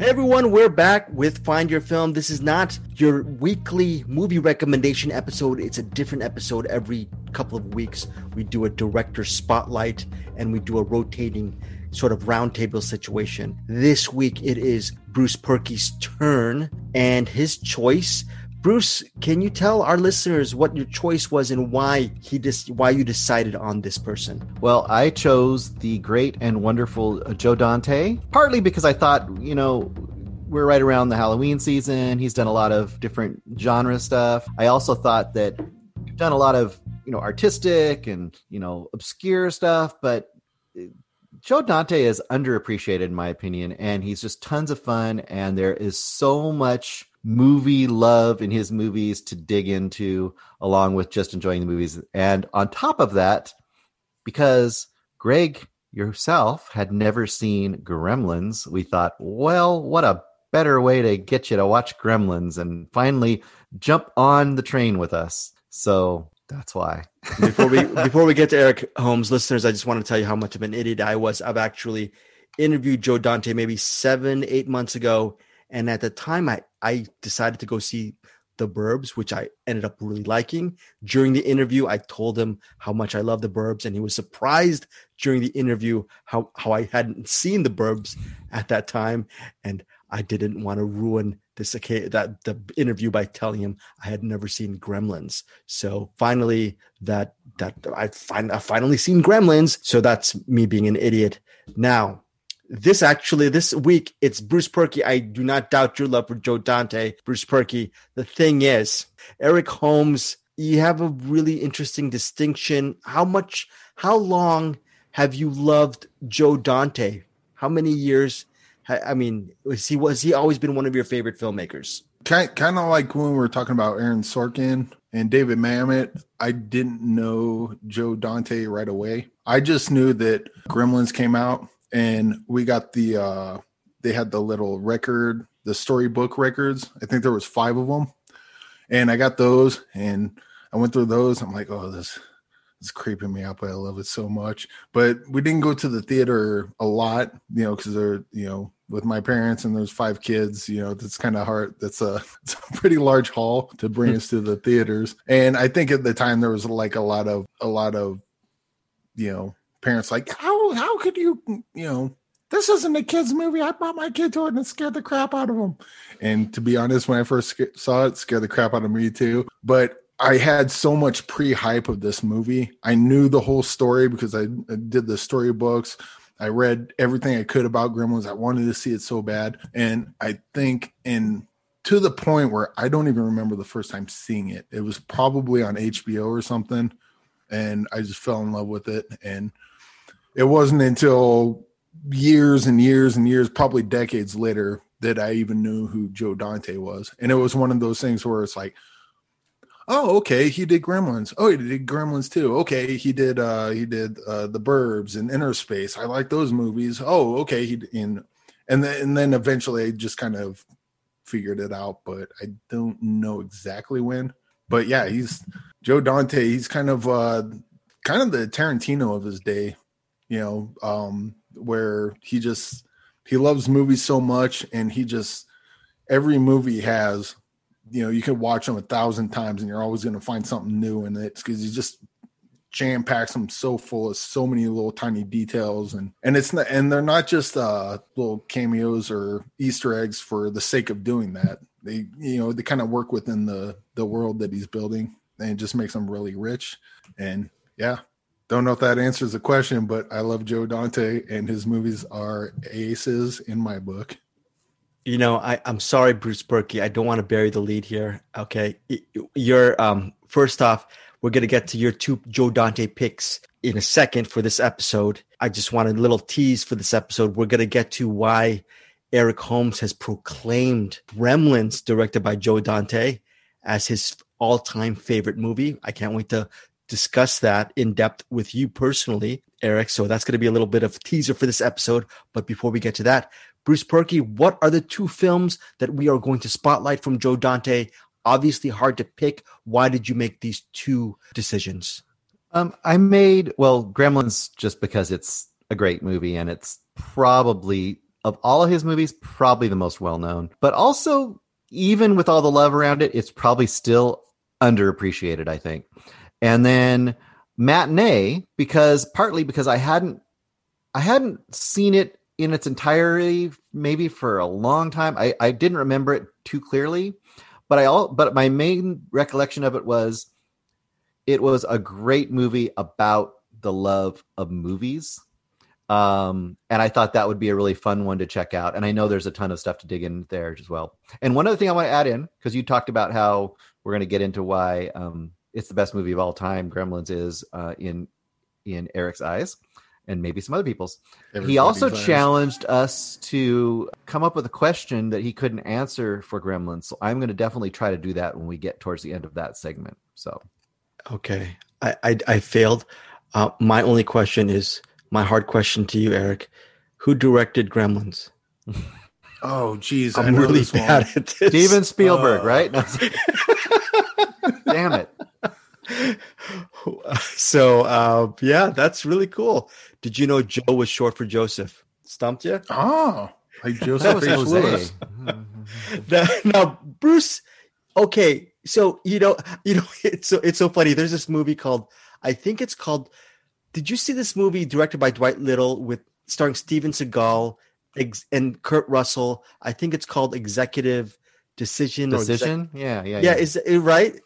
Hey everyone, we're back with Find Your Film. This is not your weekly movie recommendation episode. It's a different episode every couple of weeks. We do a director spotlight and we do a rotating sort of roundtable situation. This week it is Bruce Purkey's turn and his choice. Bruce, can you tell our listeners what your choice was and why he dis- why you decided on this person? Well, I chose the great and wonderful uh, Joe Dante, partly because I thought, you know, we're right around the Halloween season. He's done a lot of different genre stuff. I also thought that you've done a lot of, you know, artistic and, you know, obscure stuff, but uh, Joe Dante is underappreciated in my opinion, and he's just tons of fun. And there is so much movie love in his movies to dig into, along with just enjoying the movies. And on top of that, because Greg yourself had never seen Gremlins, we thought, well, what a better way to get you to watch Gremlins and finally jump on the train with us. So that's why. before we before we get to Eric Holmes, listeners, I just want to tell you how much of an idiot I was. I've actually interviewed Joe Dante maybe seven, eight months ago, and at the time, I I decided to go see The Burbs, which I ended up really liking. During the interview, I told him how much I love The Burbs, and he was surprised during the interview how how I hadn't seen The Burbs at that time, and I didn't want to ruin this that the interview by telling him I had never seen Gremlins. So finally, that that I find I finally seen Gremlins. So that's me being an idiot. Now, this actually this week it's Bruce Purkey. I do not doubt your love for Joe Dante, Bruce Purkey. The thing is, Eric Holmes, you have a really interesting distinction. How much? How long have you loved Joe Dante? How many years? I mean, was he was he always been one of your favorite filmmakers? Kind kind of like when we were talking about Aaron Sorkin and David Mamet. I didn't know Joe Dante right away. I just knew that Gremlins came out, and we got the uh they had the little record, the storybook records. I think there was five of them, and I got those, and I went through those. I'm like, oh, this it's creeping me out, but I love it so much. But we didn't go to the theater a lot, you know, because they're, you know, with my parents and there's five kids, you know, that's kind of hard. That's a, it's a pretty large haul to bring us to the theaters. And I think at the time there was like a lot of, a lot of, you know, parents like, how, how could you, you know, this isn't a kid's movie. I brought my kid to it and scared the crap out of him. And to be honest, when I first saw it, it scared the crap out of me too. But I had so much pre hype of this movie. I knew the whole story because I, I did the storybooks. I read everything I could about Gremlins. I wanted to see it so bad. And I think in to the point where I don't even remember the first time seeing it. It was probably on HBO or something. And I just fell in love with it. And it wasn't until years and years and years, probably decades later, that I even knew who Joe Dante was. And it was one of those things where it's like, oh okay he did gremlins. Oh he did gremlins too. Okay he did uh he did uh the burbs and Innerspace i like those movies. Oh okay he in and then and then eventually i just kind of figured it out but i don't know exactly when. But yeah he's joe dante. He's kind of uh kind of the tarantino of his day you know um where he just he loves movies so much and he just every movie has you know you could watch them a thousand times and you're always going to find something new in it because he just jam packs them so full of so many little tiny details and and it's not and they're not just uh little cameos or easter eggs for the sake of doing that. They you know they kind of work within the the world that he's building and it just makes them really rich and yeah don't know if that answers the question but i love joe dante and his movies are aces in my book you know, I, I'm sorry, Bruce Purkey. I don't want to bury the lead here. Okay. You're um first off, we're gonna get to your two Joe Dante picks in a second for this episode. I just want a little tease for this episode. We're gonna get to why Eric Holmes has proclaimed Gremlins, directed by Joe Dante, as his all-time favorite movie. I can't wait to discuss that in depth with you personally, Eric. So that's going to be a little bit of teaser for this episode. But before we get to that, Bruce Purkey, what are the two films that we are going to spotlight from Joe Dante? Obviously, hard to pick. Why did you make these two decisions? Um, I made well Gremlins just because it's a great movie and it's probably of all of his movies, probably the most well known. But also, even with all the love around it, it's probably still underappreciated, I think. And then Matinee, because partly because I hadn't I hadn't seen it in its entirety maybe for a long time. I, I didn't remember it too clearly, but I all but my main recollection of it was it was a great movie about the love of movies. Um, and I thought that would be a really fun one to check out. And I know there's a ton of stuff to dig in there as well. And one other thing I want to add in, because you talked about how we're going to get into why um, it's the best movie of all time, Gremlins is uh, in in Eric's eyes and maybe some other people's. Everybody's he also eyes. challenged us to come up with a question that he couldn't answer for Gremlins. So I'm going to definitely try to do that when we get towards the end of that segment. So, okay, I I, I failed. Uh, my only question is my hard question to you, Eric. Who directed Gremlins? Oh, geez, I'm really bad one. at this. Steven Spielberg, uh. right? Damn it. So, uh, yeah, that's really cool. Did you know Joe was short for Joseph? Stumped you? Oh, like Joseph Jose. now, now, Bruce. Okay, so you know, you know, it's so it's so funny. There's this movie called, I think it's called did you see this movie directed by Dwight Little with starring Steven Seagal ex- and Kurt Russell? I think it's called Executive Decision. Decision? Exec- yeah, yeah, yeah, yeah. Is it right?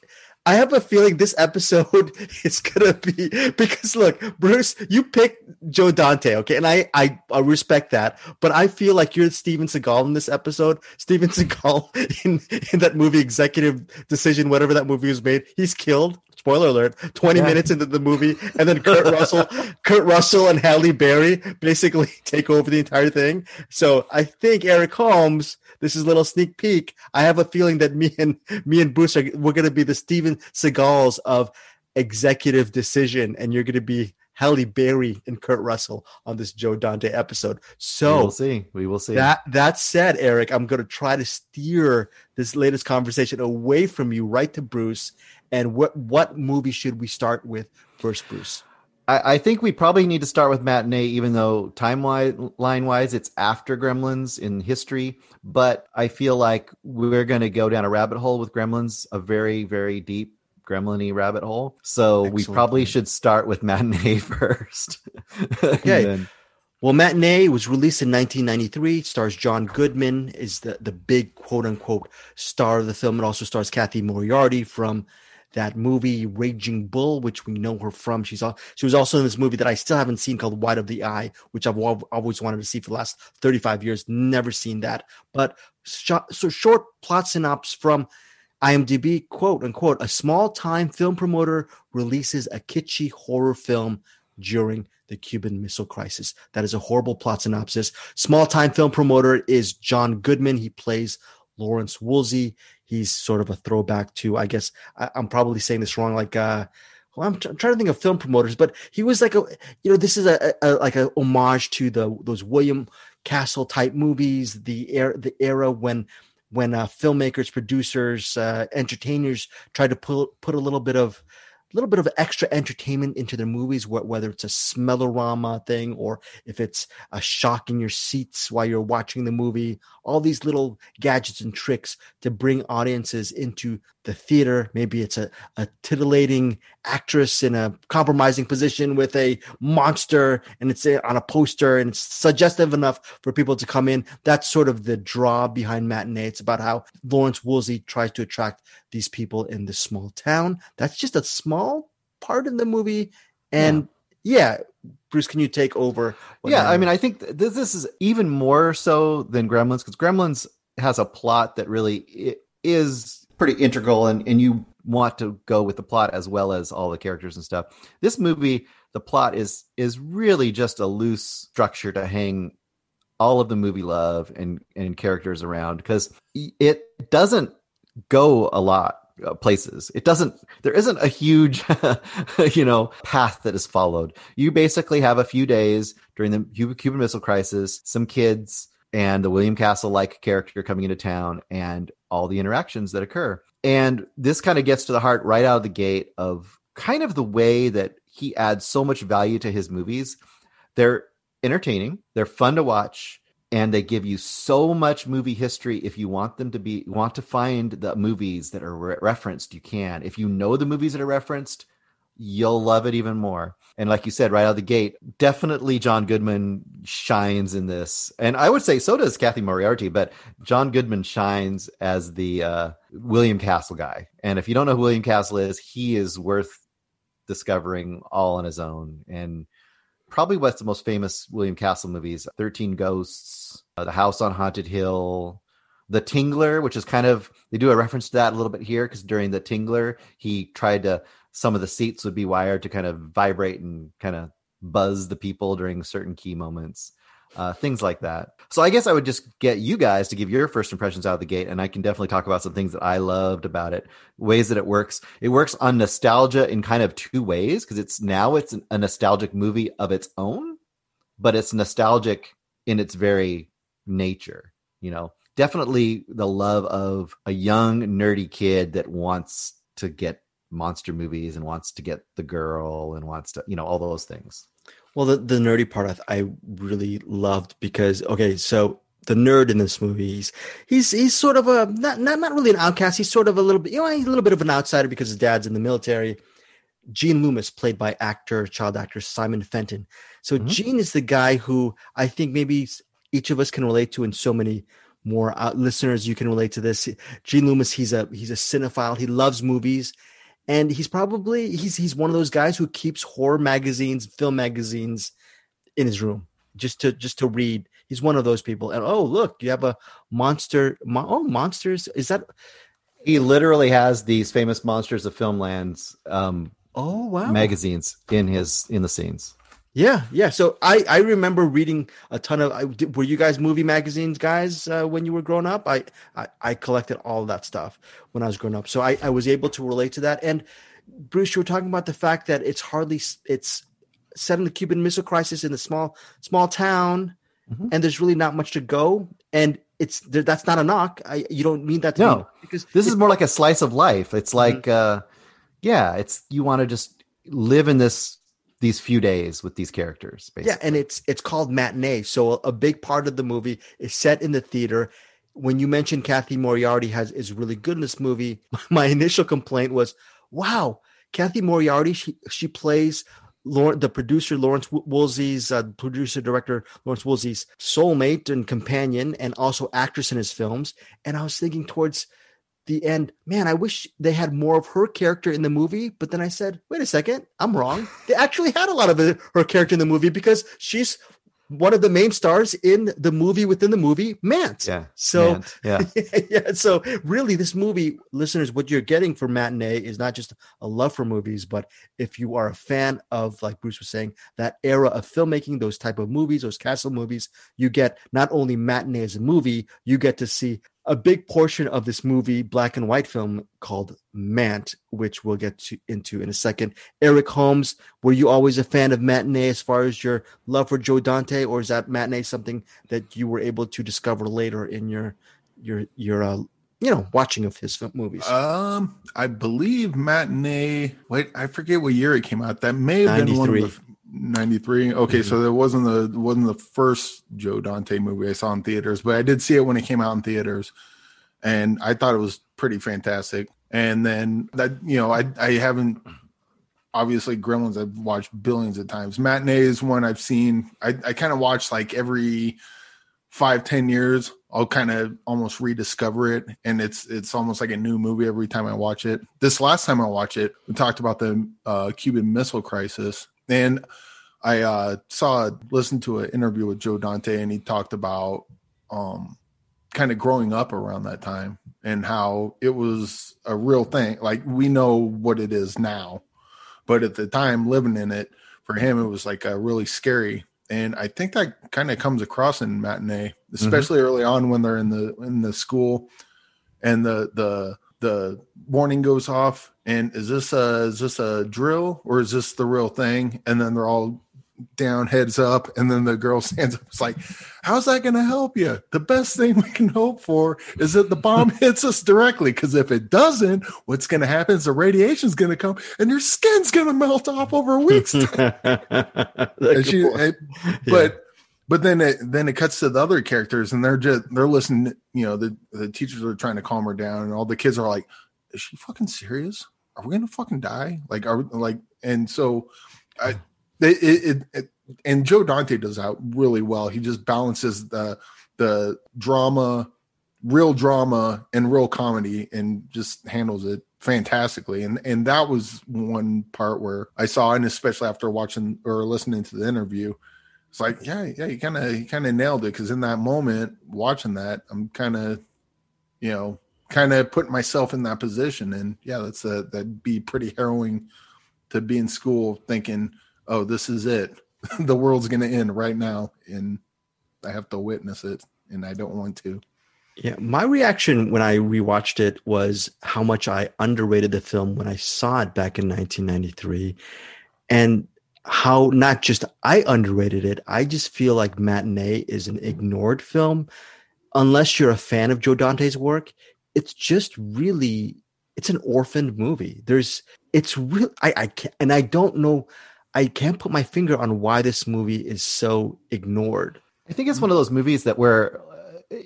I have a feeling this episode is gonna be because look, Bruce, you picked Joe Dante, okay, and I, I I respect that, but I feel like you're Steven Seagal in this episode. Steven Seagal in in that movie, Executive Decision, whatever that movie was made, he's killed. Spoiler alert! Twenty yeah. minutes into the movie, and then Kurt Russell, Kurt Russell, and Halle Berry basically take over the entire thing. So I think Eric Holmes this is a little sneak peek. I have a feeling that me and me and Bruce are we're going to be the Steven Seagals of executive decision, and you're going to be Halle Berry and Kurt Russell on this Joe Dante episode. So we'll see. We will see. That that said, Eric, I'm going to try to steer this latest conversation away from you, right to Bruce. And what what movie should we start with first, Bruce? I, I think we probably need to start with matinee, even though timeline wise, line-wise it's after Gremlins in history. But I feel like we're going to go down a rabbit hole with Gremlins, a very, very deep gremlin rabbit hole. So Excellent. we probably should start with matinee first. okay. Then... Well, matinee was released in 1993. Stars John Goodman is the the big quote unquote star of the film. It also stars Cathy Moriarty from that movie Raging Bull, which we know her from. She's all, she was also in this movie that I still haven't seen called White of the Eye, which I've always wanted to see for the last 35 years. Never seen that. But so short plot synopsis from IMDb, quote unquote, a small time film promoter releases a kitschy horror film during the Cuban Missile Crisis. That is a horrible plot synopsis. Small time film promoter is John Goodman. He plays Lawrence Woolsey he's sort of a throwback to i guess I, am probably saying this wrong like uh well, I'm, t- I'm, trying to think of film promoters but he was like a you know this is a, a like a homage to the those william castle type movies the era the era when when uh, filmmakers producers uh, entertainers tried to put put a little bit of little bit of extra entertainment into their movies, whether it's a smellorama thing or if it's a shock in your seats while you're watching the movie. All these little gadgets and tricks to bring audiences into the theater. Maybe it's a, a titillating actress in a compromising position with a monster and it's on a poster and it's suggestive enough for people to come in. That's sort of the draw behind matinee. It's about how Lawrence Woolsey tries to attract these people in this small town. That's just a small part in the movie. And yeah, yeah Bruce, can you take over? Yeah, I mean, I think this, this is even more so than Gremlins because Gremlins has a plot that really is pretty integral and, and you want to go with the plot as well as all the characters and stuff. This movie, the plot is is really just a loose structure to hang all of the movie love and and characters around because it doesn't go a lot uh, places. It doesn't. There isn't a huge, you know, path that is followed. You basically have a few days during the Cuban Missile Crisis, some kids and the William Castle like character coming into town and all the interactions that occur. And this kind of gets to the heart right out of the gate of kind of the way that he adds so much value to his movies. They're entertaining, they're fun to watch, and they give you so much movie history if you want them to be want to find the movies that are re- referenced you can if you know the movies that are referenced you'll love it even more. And like you said right out of the gate definitely john goodman shines in this. And i would say so does Cathy moriarty but john goodman shines as the uh, william castle guy. And if you don't know who william castle is he is worth discovering all on his own. And probably what's the most famous William Castle movies 13 Ghosts, uh, The House on Haunted Hill, The Tingler, which is kind of, they do a reference to that a little bit here because during The Tingler, he tried to, some of the seats would be wired to kind of vibrate and kind of buzz the people during certain key moments uh, things like that. So I guess I would just get you guys to give your first impressions out of the gate, and I can definitely talk about some things that I loved about it, ways that it works. It works on nostalgia in kind of two ways because it's now it's a nostalgic movie of its own, but it's nostalgic in its very nature. You know, definitely the love of a young nerdy kid that wants to get monster movies and wants to get the girl and wants to you know all those things well, the, the nerdy part I, I really loved because okay, so the nerd in this movie, he's he's he's sort of a not not not really an outcast. He's sort of a little bit you know he's a little bit of an outsider because his dad's in the military. Gene Loomis, played by actor, child actor Simon Fenton. So mm-hmm. Gene is the guy who I think maybe each of us can relate to, and so many more uh, listeners you can relate to this. Gene Loomis, he's a he's a cinephile. He loves movies, and he's probably he's he's one of those guys who keeps horror magazines, film magazines in his room just to just to read. He's one of those people. And oh, look, you have a monster. Mo- oh, monsters. Is that? He literally has these famous monsters of filmlands. Um, oh wow! Magazines in his in the scenes. Yeah, yeah. So I I remember reading a ton of. I, were you guys movie magazines guys uh, when you were growing up? I, I I collected all that stuff when I was growing up, so I I was able to relate to that. And Bruce, you were talking about the fact that it's hardly it's set in the Cuban Missile Crisis in a small small town, mm-hmm. and there's really not much to go. And it's that's not a knock. I you don't mean that to no, because this is more like a slice of life. It's mm-hmm. like, mm-hmm. uh, yeah, it's you want to just live in this these few days with these characters. Basically. Yeah, and it's it's called matinee. So a big part of the movie is set in the theater. When you mentioned Cathy Moriarty has is really good in this movie, my initial complaint was, "Wow, Cathy Moriarty she she plays the producer Lawrence Woolsey's uh, producer director Lawrence Woolsey's soulmate and companion, and also actress in his films." And I was thinking towards the end, man, I wish they had more of her character in the movie. But then I said, wait a second, I'm wrong. They actually had a lot of her character in the movie because she's one of the main stars in the movie within the movie, Mant. Yeah. So Mant, yeah. yeah. So really, this movie, listeners, what you're getting for matinee is not just a love for movies, but if you are a fan of, like Bruce was saying, that era of filmmaking, those type of movies, those castle movies, you get not only matinee as a movie, you get to see a big portion of this movie, black and white film called Mant, which we'll get to, into in a second. Eric Holmes, were you always a fan of matinee as far as your love for Joe Dante, or is that matinee something that you were able to discover later in your your your uh, you know watching of his movies? Um, I believe matinee. Wait, I forget what year it came out. That may have 93. been one of the 93 okay mm-hmm. so that wasn't the wasn't the first joe dante movie i saw in theaters but i did see it when it came out in theaters and i thought it was pretty fantastic. And then that you know i i haven't obviously gremlins i've watched billions of times. Matinee is one i've seen. I, I kind of watch like every five ten years i'll kind of almost rediscover it and it's it's almost like a new movie every time i watch it. This last time i watch it we talked about the uh, cuban missile crisis and I uh, saw, listened to an interview with Joe Dante, and he talked about um, kind of growing up around that time and how it was a real thing. Like we know what it is now, but at the time living in it, for him, it was like a really scary. And I think that kind of comes across in matinee, mm-hmm. especially mm-hmm. early on when they're in the in the school, and the the the warning goes off and is this a is this a drill or is this the real thing? And then they're all down heads up and then the girl stands up it's like how's that going to help you the best thing we can hope for is that the bomb hits us directly because if it doesn't what's going to happen is the radiation's going to come and your skin's going to melt off over weeks. And she, but but then it then it cuts to the other characters and they're just they're listening you know the the teachers are trying to calm her down and all the kids are like is she fucking serious? Are we gonna fucking die? Like are like and so i it, it, it and joe dante does that really well. He just balances the the drama real drama and real comedy and just handles it fantastically. And and that was one part where i saw and especially after watching or listening to the interview it's like yeah yeah you kind of you kind of nailed it because in that moment watching that i'm kind of you know kind of putting myself in that position. And yeah that's a that'd be pretty harrowing to be in school thinking oh this is it. The world's gonna end right now and i have to witness it and i don't want to. Yeah, my reaction when I rewatched it was how much I underrated the film when I saw it back in 1993, and how not just I underrated it. I just feel like Matinee is an ignored film, unless you're a fan of Joe Dante's work. It's just really, it's an orphaned movie. There's, it's real. I, I can't, and I don't know. I can't put my finger on why this movie is so ignored. I think it's one of those movies that where uh,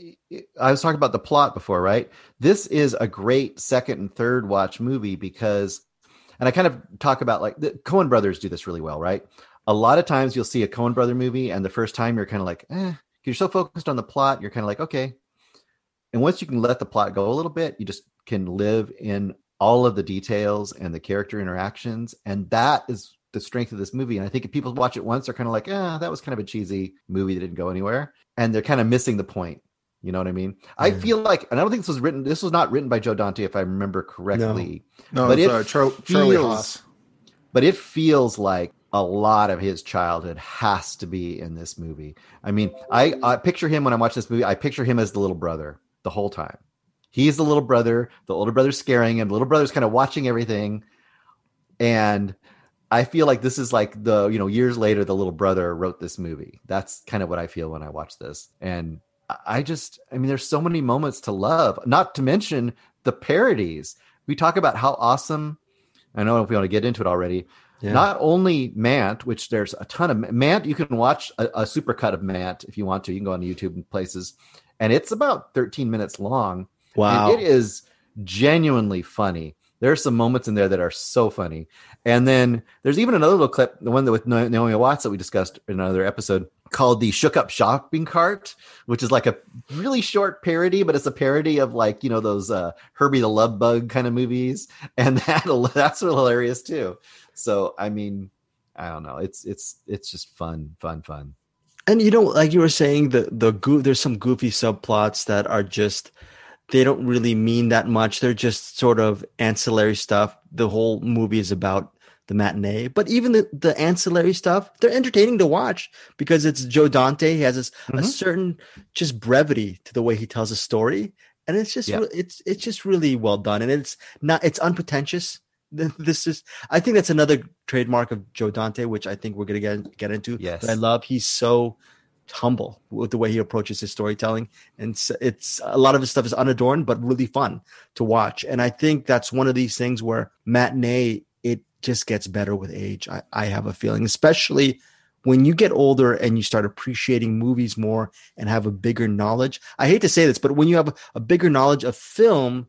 I was talking about the plot before, right? This is a great second and third watch movie because, and I kind of talk about like the Coen brothers do this really well, right? A lot of times you'll see a Coen brother movie, and the first time you're kind of like, eh, you're so focused on the plot, you're kind of like, okay. And once you can let the plot go a little bit, you just can live in all of the details and the character interactions. And that is the strength of this movie. And I think if people watch it once, they're kind of like, ah, that was kind of a cheesy movie that didn't go anywhere. And they're kind of missing the point. You know what I mean? I feel like, and I don't think this was written, this was not written by Joe Dante, if I remember correctly, no But it's it uh, charlie feels- but it feels like a lot of his childhood has to be in this movie. I mean, I, I picture him when I watch this movie, I picture him as the little brother the whole time. He's the little brother, the older brother's scaring him, the little brother's kind of watching everything. And I feel like this is like the, you know, years later, the little brother wrote this movie. That's kind of what I feel when I watch this. And I- just, I mean, there's so many moments to love, not to mention the parodies. We talk about how awesome. I don't know if we want to get into it already. Yeah. Not only Mant, which there's a ton of Mant, you can watch a, a supercut of Mant if you want to. You can go on YouTube and places, and it's about 13 minutes long. wow. It is genuinely funny. There are some moments in there that are so funny. And then there's even another little clip, the one that with Naomi Watts that we discussed in another episode called the Shook Up Shopping Cart, which is like a really short parody, but it's a parody of like, you know, those uh, Herbie the Love Bug kind of movies. And that that's hilarious too. So, I mean, I don't know. It's, it's, it's just fun, fun, fun. and you know like you were saying the the goo there's some goofy subplots that are just they don't really mean that much they're just sort of ancillary stuff the whole movie is about the matinee but even the, the ancillary stuff they're entertaining to watch because it's joe dante he has this, a Mhm. certain just brevity to the way he tells a story and it's just Yeah. it's it's just really well done and it's not it's unpretentious this is i think that's another trademark of joe dante which i think we're going to get get into Yes. i love he's so humble with the way he approaches his storytelling. And it's, it's a lot of his stuff is unadorned but really fun to watch. And i think that's one of these things where matinee it just gets better with age i, I have a feeling especially when you get older and you start appreciating movies more and have a bigger knowledge. I hate to say this but when you have a, a bigger knowledge of film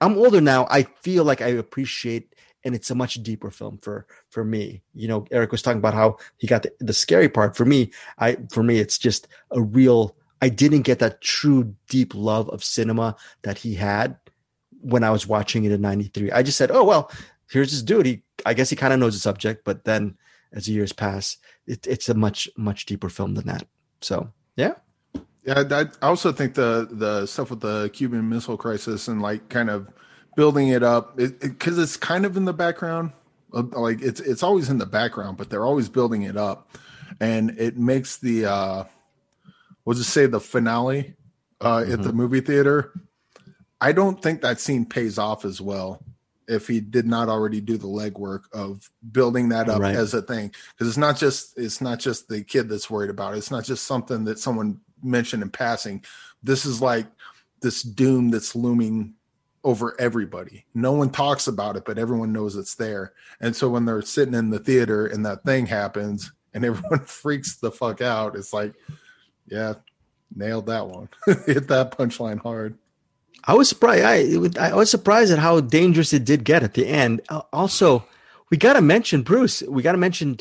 i'm older now i feel like i appreciate and it's a much deeper film for for me. You know eric was talking about how he got the, the scary part. For me i for me it's just a real i didn't get that true deep love of cinema that he had when i was watching it in 93 i just said oh well here's this dude. He i guess he kind of knows the subject but then as the years pass it, it's a much much deeper film than that. So yeah. Yeah, I also think the the stuff with the Cuban Missile Crisis and like kind of building it up because it's kind of in the background. uh, Like it's it's always in the background, but they're always building it up, and it makes the uh, we'll just say the finale uh, at the movie theater. I don't think that scene pays off as well if he did not already do the legwork of building that up Right. as a thing because it's not just it's not just the kid that's worried about it it's not just something that someone mentioned in passing this is like this doom that's looming over everybody no one talks about it but everyone knows it's there and so when they're sitting in the theater and that thing happens and everyone freaks the fuck out. It's like, yeah, nailed that one. Hit that punchline hard. I was surprised. I, I was surprised at how dangerous it did get at the end. Uh, also, we got to mention Bruce. We got to mention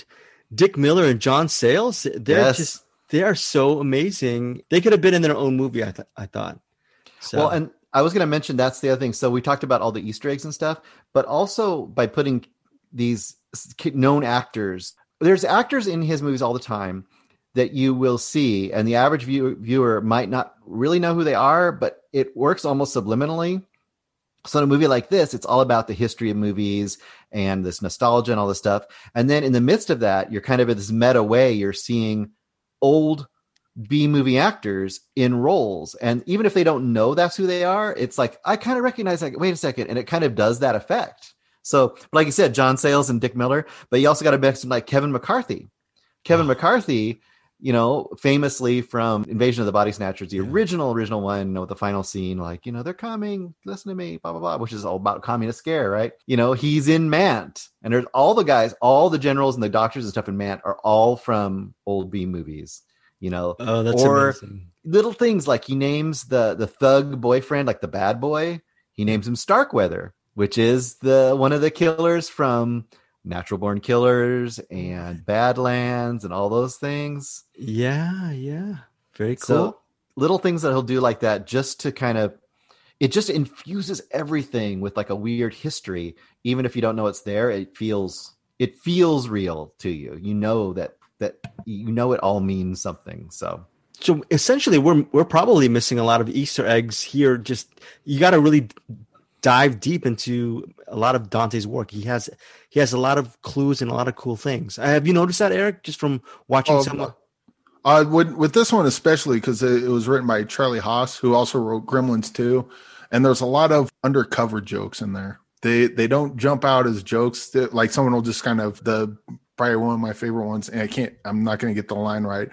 Dick Miller and John Sayles. They're Yes. just they are so amazing. They could have been in their own movie. I, th- I thought. So, Well, and I was going to mention that's the other thing. So we talked about all the Easter eggs and stuff, but also by putting these known actors, there's actors in his movies all the time that you will see, and the average view, viewer might not really know who they are, but it works almost subliminally. So in a movie like this, it's all about the history of movies and this nostalgia and all this stuff. And then in the midst of that, you're kind of in this meta way. You're seeing old B movie actors in roles. And even if they don't know that's who they are, it's like, I kind of recognize like, wait a second. And it kind of does that effect. So, like you said, John Sayles and Dick Miller, but you also got to mention like Kevin McCarthy. Kevin McCarthy, you know, famously from Invasion of the Body Snatchers, the Yeah. original, original one, you know, with the final scene, like, you know, they're coming, listen to me, blah, blah, blah, which is all about communist scare, right? You know, he's in Mant. And there's all the guys, all the generals and the doctors and stuff in Mant are all from old B movies, you know, oh, that's or- amazing. little things like he names the the thug boyfriend like the bad boy. He names him starkweather which is the one of the killers from natural born killers and badlands and all those things. Yeah, yeah, very cool. so little things that he'll do like that just to kind of it just infuses everything with like a weird history. Even if you don't know it's there it feels it feels real to you. You know that that you know it all means something so. So essentially we're we're probably missing a lot of easter eggs here. Just you got to really dive deep into a lot of dante's work. He has he has a lot of clues and a lot of cool things. Uh, have you noticed that eric just from watching Oh, some Uh, with, with this one especially because it, it was written by Charlie Haas, who also wrote Gremlins 2, and there's a lot of undercover jokes in there. They they don't jump out as jokes. They- like someone will just kind of the probably one of my favorite ones, and I can't. I'm not going to get the line right,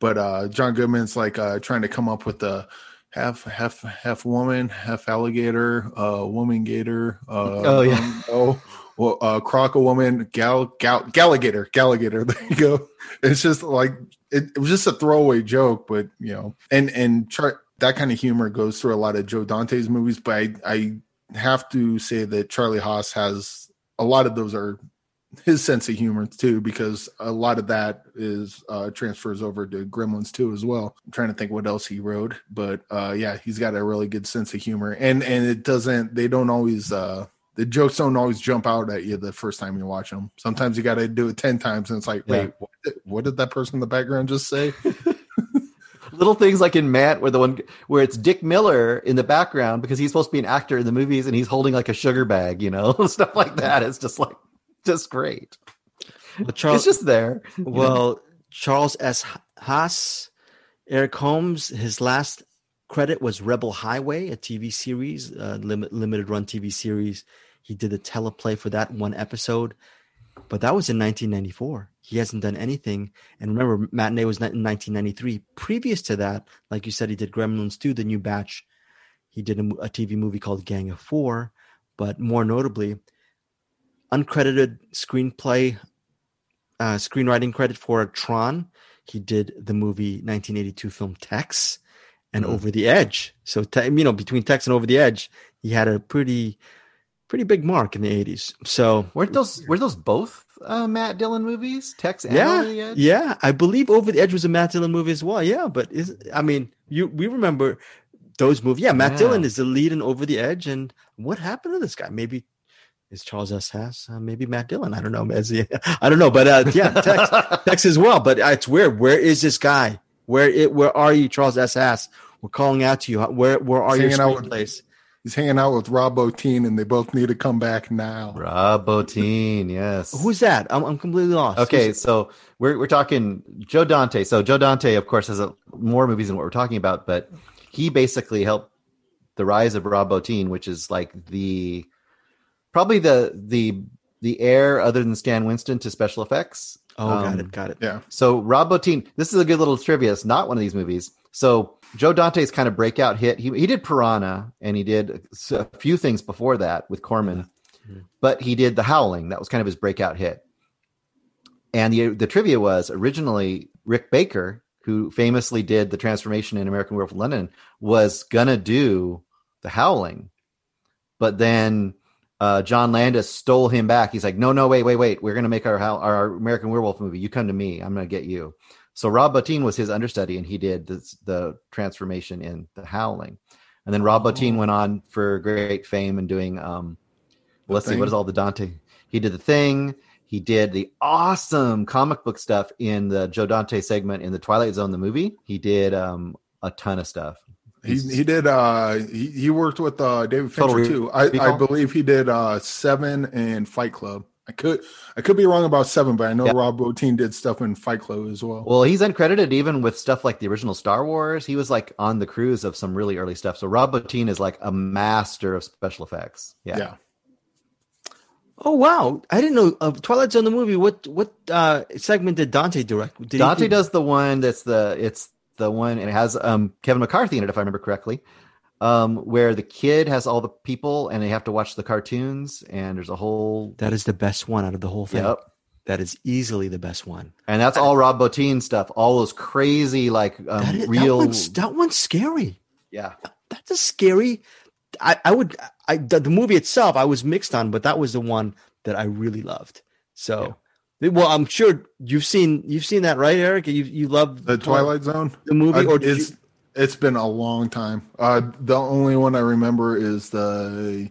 but uh, John Goodman's like uh, trying to come up with the half half half woman, half alligator, uh, woman gator. Uh, Oh, yeah. um, oh. Well, uh, croco woman, gal, gal, galligator, galligator. There you go. It's just like it, it was just a throwaway joke, but you know, and and Char- that kind of humor goes through a lot of Joe Dante's movies. But I, I have to say that Charlie Haas has a lot of those are his sense of humor too, because a lot of that is uh, transfers over to Gremlins too as well. I'm trying to think what else he wrote, but uh, yeah, he's got a really good sense of humor, and and it doesn't. They don't always. Uh, the jokes don't always jump out at you the first time you watch them. Sometimes you got to do it 10 times and it's like, Yeah. wait, what did, what did that person in the background just say? little things like in Mant, where the one where it's Dick Miller in the background because he's supposed to be an actor in the movies and he's holding like a sugar bag, you know, stuff like that. It's just like just great. well, charles it's just there. you know. well charles s haas eric holmes his last credit was rebel highway a tv series uh, limit, limited run tv series he did a teleplay for that one episode but that was in 1994 he hasn't done anything and remember matinee was in 1993 previous to that like you said he did gremlins 2 the new batch he did a, a tv movie called gang of four but more notably uncredited screenplay uh, screenwriting credit for tron he did the movie 1982 film tex and Mhm. over the edge so you know between tex and over the edge he had a pretty pretty big mark in the 80s so weren't those were those both uh, Matt Dillon movies? Tex and yeah, Over the Edge? yeah. I believe Over the Edge was a Matt Dillon movie as well. Yeah, but is I mean, you we remember those movies. Yeah, Matt Yeah. Dillon is the lead in Over the Edge, and what happened to this guy? Maybe is Charles S. Haas? Uh, maybe Matt Dillon. I don't know. As he- I don't know, but uh, yeah, Tex, Tex as well. But uh, it's weird. Where is this guy? Where it? Where are you, Charles S. Haas? We're calling out to you. Where Where are He's your hanging out with- screenplays? He's hanging out with Rob Bottin and they both need to come back now. Rob Bottin, yes. Who's that? I'm, I'm completely lost. Okay, Who's- so we're we're talking Joe Dante. So Joe Dante, of course, has a, more movies than what we're talking about, but he basically helped the rise of Rob Bottin, which is like the probably the the the heir other than Stan Winston to special effects. oh, got um, it, got it. Yeah. So Rob Bottin, this is a good little trivia. It's not one of these movies. So Joe Dante's kind of breakout hit. He he did Piranha and he did a few things before that with Corman, but he did The Howling. That was kind of his breakout hit. And the the trivia was originally Rick Baker, who famously did the transformation in American Werewolf in London, was gonna do the Howling, but then uh, John Landis stole him back. He's like, no, no, wait, wait, wait. We're gonna make our our American Werewolf movie. You come to me. I'm gonna get you. So Rob Bottin was his understudy, and he did this, the transformation in The Howling. And then Rob oh. Bottin went on for great fame and doing um, let's thing. see, what is all the Dante? He did the thing. He did the awesome comic book stuff in the Joe Dante segment in the Twilight Zone, the movie. He did um, a ton of stuff. He, he did uh he, he worked with uh David Fincher too. I, I believe he did uh Seven and Fight Club. I could I could be wrong about seven, but I know Rob Bottin did stuff in Fight Club as well. Well, he's uncredited even with stuff like the original Star Wars. He was like on the crews of some really early stuff. So Rob Bottin is like a master of special effects. Yeah. yeah. Oh wow! I didn't know uh, Twilight Zone the movie. What what uh, segment did Dante direct? Did Dante he, does the one that's the it's the one and it has um, Kevin McCarthy in it if I remember correctly um, where the kid has all the people and they have to watch the cartoons and there's a whole that is the best one out of the whole thing. Yep. that is easily the best one. And that's all rob bottin stuff all those crazy like um, that is, real that one's, that one's, scary. Yeah. That's a scary i, I would i the, the, movie itself i was mixed on but that was the one that i really loved. So yeah. Well i'm sure you've seen you've seen that right eric you you love the twilight zone the movie or is it's been a long time. Uh, the only one I remember is the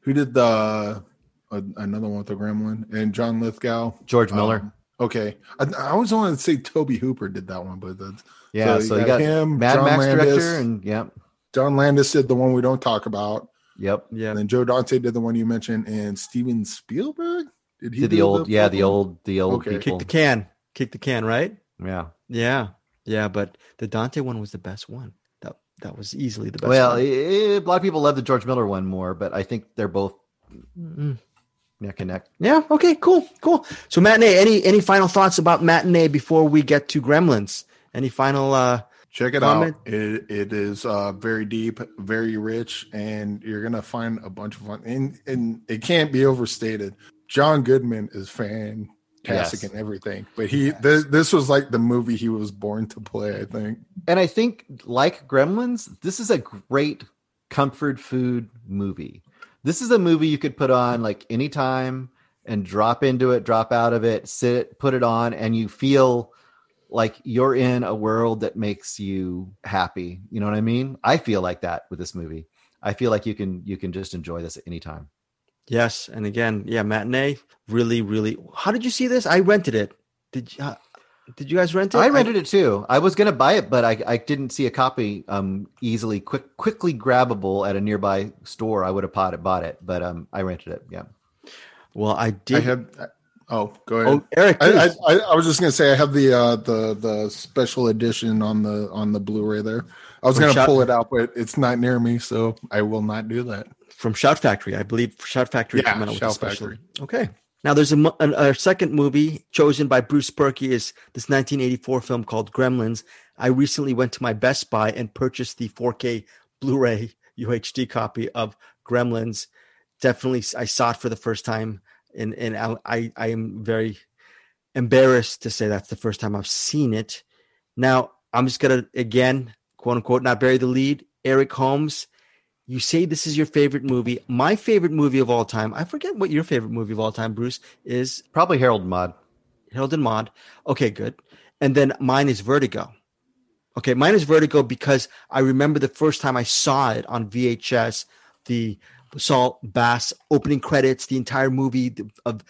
who did the uh, another one with the Gremlin and John Lithgow, George Miller. Um, okay, I, I always wanted to say Tobe Hooper did that one, but that's yeah. So, so you, got, got, him, Mad John Max Landis, director, and yep. John Landis did the one we don't talk about. Yep. Yeah. And then Joe Dante did the one you mentioned, and Steven Spielberg did he did the old? The yeah, the old, the old. Okay. Kick the can, kick the can, right? Yeah. Yeah. Yeah, but the Dante one was the best one. That that was easily the best. Well, a lot of people love the George Miller one more, but I think they're both mm-hmm. neck and neck. Yeah. Okay. Cool. Cool. So matinee. Any any final thoughts about matinee before we get to Gremlins? Any final? uh Check it comment? out. It it is uh, very deep, very rich, and you're gonna find a bunch of fun. And and it can't be overstated. John Goodman is fantastic yes. and everything. But he yes. this, this was like the movie he was born to play, I think. And I think like Gremlins, this is a great comfort food movie. This is a movie you could put on like anytime and drop into it, drop out of it, sit, put it on, and you feel like you're in a world that makes you happy. You know what I mean? I feel like that with this movie. I feel like you can you can just enjoy this at any time. Yes, and again, yeah, matinee. Really, really. How did you see this? I rented it. Did you? Uh, did you guys rent it? I rented I, it too. I was gonna buy it, but I, I didn't see a copy um easily quick quickly grabbable at a nearby store. I would have bought it, bought it, but um I rented it. Yeah. Well, I did. I have. Oh, go ahead. Oh, Eric. I, I, I, was just gonna say I have the uh the the special edition on the on the Blu-ray there. I was gonna pull it out, but it's not near me, so I will not do that from Shout Factory. I believe Shout Factory yeah, Shout Factory. Okay. Now there's a, a, a, second movie chosen by Bruce Purkey is this 1984 film called Gremlins. I recently went to my Best Buy and purchased the 4K Blu-ray UHD copy of Gremlins. Definitely, I saw it for the first time, and and I I am very embarrassed to say that's the first time I've seen it. Now I'm just gonna again quote unquote not bury the lead. Eric Holmes you say this is your favorite movie. My favorite movie of all time. I forget what your favorite movie of all time, Bruce, is. Probably Harold and Maude. Harold and Maude. Okay, good. And then mine is Vertigo. Okay, mine is Vertigo because I remember the first time I saw it on VHS, the Saul Bass opening credits, the entire movie of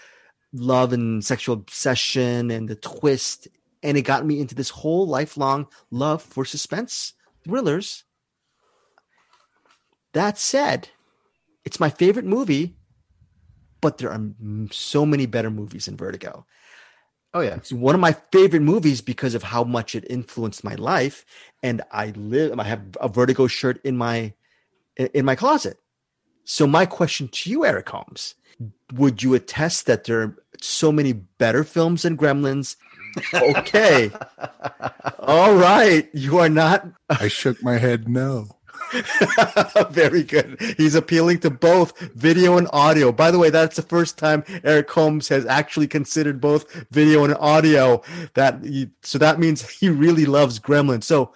love and sexual obsession and the twist. And it got me into this whole lifelong love for suspense thrillers that said, it's my favorite movie, but there are so many better movies in Vertigo. Oh yeah, it's one of my favorite movies because of how much it influenced my life, and I live. I have a Vertigo shirt in my in my closet. So my question to you, Eric Holmes, would you attest that there are so many better films than Gremlins? Okay, all right, you are not. I shook my head no. Very good. He's appealing to both video and audio. By the way, that's the first time Eric Holmes has actually considered both video and audio. That he, so that means he really loves Gremlins. So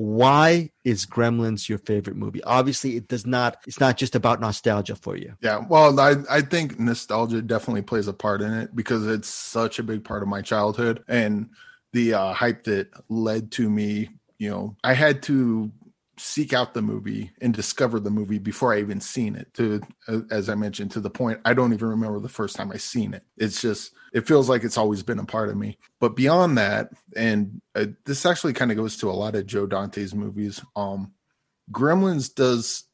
why is Gremlins your favorite movie? Obviously, it does not. It's not just about nostalgia for you. Yeah, well, I I think nostalgia definitely plays a part in it because it's such a big part of my childhood and the uh, hype that led to me. You know, I had to seek out the movie and discover the movie before I even seen it. To as I mentioned, to the point I don't even remember the first time I seen it. It's just it feels like it's always been a part of me. But beyond that, and uh, this actually kind of goes to a lot of Joe Dante's movies. Um, Gremlins does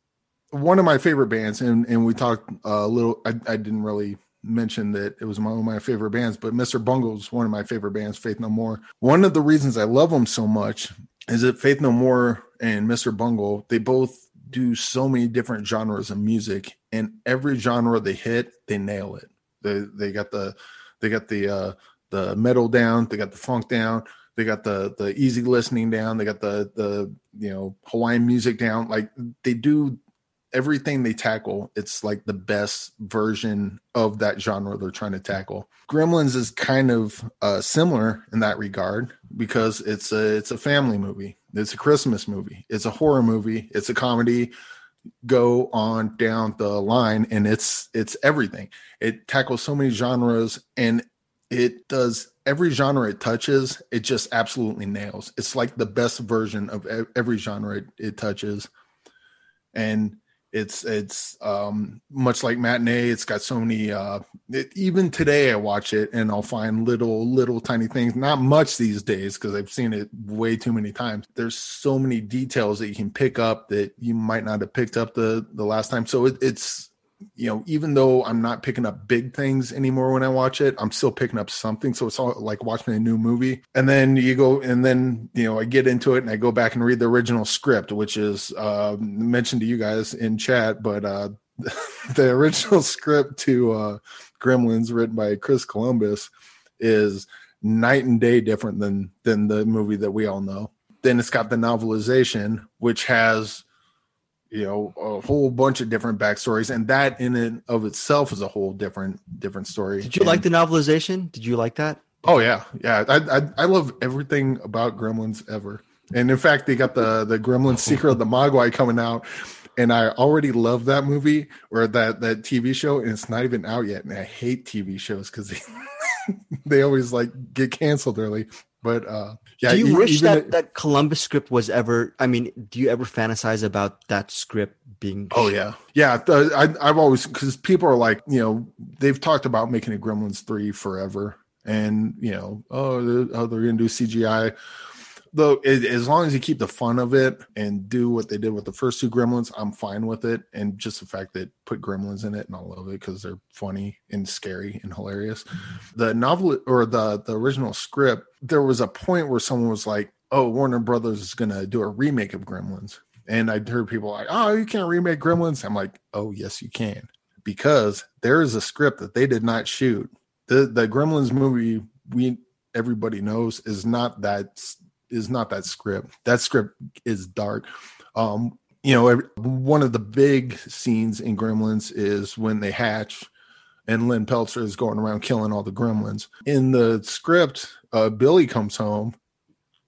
one of my favorite bands, and and we talked a little. I, I didn't really mention that it was one of my favorite bands, but Mr. Bungle's one of my favorite bands, Faith No More. One of the reasons I love them so much is that Faith No More and Mr. Bungle, they both do so many different genres of music, and every genre they hit, they nail it. They they got the they got the uh the metal down, they got the funk down, they got the the easy listening down, they got the the you know Hawaiian music down. Like they do everything they tackle, it's like the best version of that genre they're trying to tackle. Gremlins is kind of uh, similar in that regard because it's a it's a family movie. It's a Christmas movie. It's a horror movie. It's a comedy. Go on down the line, and it's it's everything. It tackles so many genres, and it does every genre it touches. It just absolutely nails. It's like the best version of every genre it, it touches, and it's it's um, much like matinee. It's got so many. Uh, it, even today, I watch it and I'll find little little tiny things. Not much these days because I've seen it way too many times. There's so many details that you can pick up that you might not have picked up the the last time. So it, it's you know, even though I'm not picking up big things anymore when I watch it, I'm still picking up something. So it's all like watching a new movie. And then you go, and then, you know, I get into it and I go back and read the original script, which is uh, mentioned to you guys in chat. But uh, the original script to uh, Gremlins, written by Chris Columbus, is night and day different than than the movie that we all know. Then it's got the novelization, which has you know a whole bunch of different backstories and that in and of itself is a whole different different story. Did you and, like the novelization? Did you like that? Oh yeah. Yeah I, I, I love everything about gremlins ever. And in fact they got the the gremlins secret of the mogwai coming out and i already love that movie or that that tv show and it's not even out yet and i hate tv shows because they they always like get canceled early but uh yeah, do you wish that it- that Columbus script was ever? I mean, do you ever fantasize about that script being? Oh yeah, yeah. I, I've always because people are like, you know, they've talked about making a Gremlins three forever, and you know, oh, they're, oh, they're gonna do CGI. Though, as long as you keep the fun of it and do what they did with the first two Gremlins, I'm fine with it. And just the fact that put Gremlins in it, and I love it because they're funny and scary and hilarious. The novel or the the original script, there was a point where someone was like, "Oh, Warner Brothers is gonna do a remake of Gremlins." And I'd heard people like, "Oh, you can't remake Gremlins." I'm like, "Oh, yes, you can," because there is a script that they did not shoot. the The Gremlins movie we everybody knows is not that is not that script. That script is dark. Um, you know, one of the big scenes in Gremlins is when they hatch, and Lynn Peltzer is going around killing all the Gremlins. In the script, uh, Billy comes home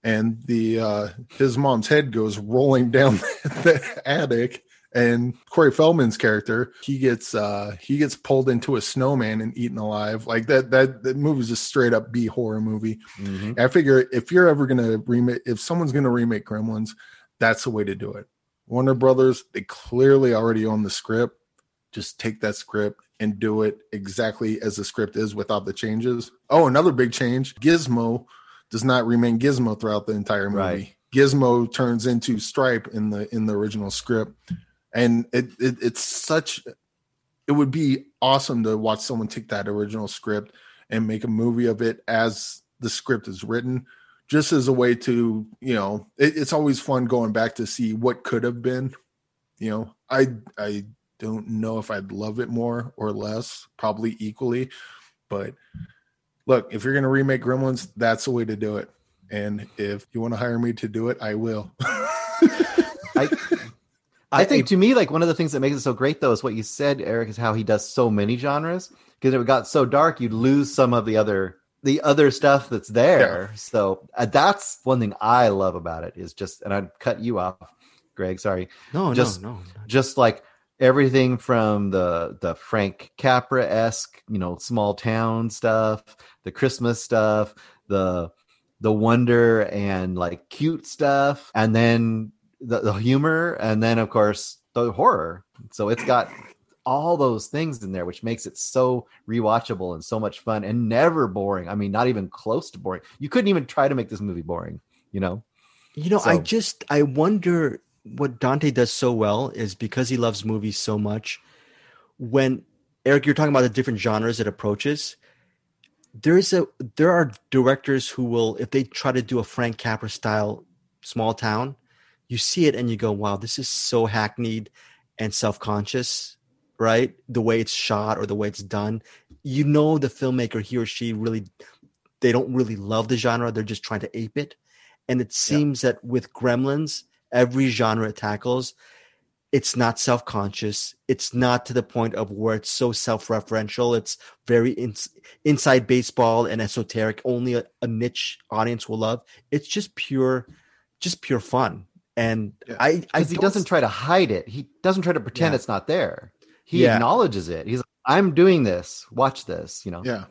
and the uh his mom's head goes rolling down the attic and Corey Feldman's character he gets uh he gets pulled into a snowman and eaten alive like that that that movie's a straight up B horror movie Mhm. I figure if you're ever gonna remake if someone's gonna remake Gremlins that's the way to do it Warner Brothers they clearly already own the script just take that script and do it exactly as the script is without the changes oh another big change Gizmo does not remain Gizmo throughout the entire movie. Right. Gizmo turns into Stripe in the in the original script, and it, it it's such. It would be awesome to watch someone take that original script and make a movie of it as the script is written, just as a way to you know. It, it's always fun going back to see what could have been. You know, I I don't know if I'd love it more or less, probably equally, but look, if you're going to remake Gremlins, that's the way to do it. And if you want to hire me to do it, I will. I I, think to me, like one of the things that makes it so great, though, is what you said, Eric, is how he does so many genres. Because if it got so dark, you'd lose some of the other the other stuff that's there. Yeah. So uh, that's one thing I love about it is just, and I'd cut you off, Greg. Sorry. No, just, no, no. Just like everything from the the Frank Capra esque, you know, small town stuff, the Christmas stuff, the the wonder and like cute stuff, and then the, the humor, and then of course the horror. So it's got all those things in there, which makes it so rewatchable and so much fun and never boring. I mean, not even close to boring. You couldn't even try to make this movie boring, you know? You know, so, I just I wonder what Dante does so well is because he loves movies so much. When Eric, you're talking about the different genres it approaches. There's a there are directors who will, if they try to do a Frank Capra style small town, you see it and you go, "Wow, this is so hackneyed and self conscious." Right, the way it's shot or the way it's done, you know the filmmaker he or she really they don't really love the genre; they're just trying to ape it. And it seems yeah. that with Gremlins, every genre it tackles it's not self-conscious it's not to the point of where it's so self-referential it's very in, inside baseball and esoteric only a, a, niche audience will love it's just pure just pure fun and yeah. i I he doesn't try to hide it. He doesn't try to pretend yeah. it's not there. He yeah. acknowledges it. He's like, i'm doing this. Watch this you know? Yeah.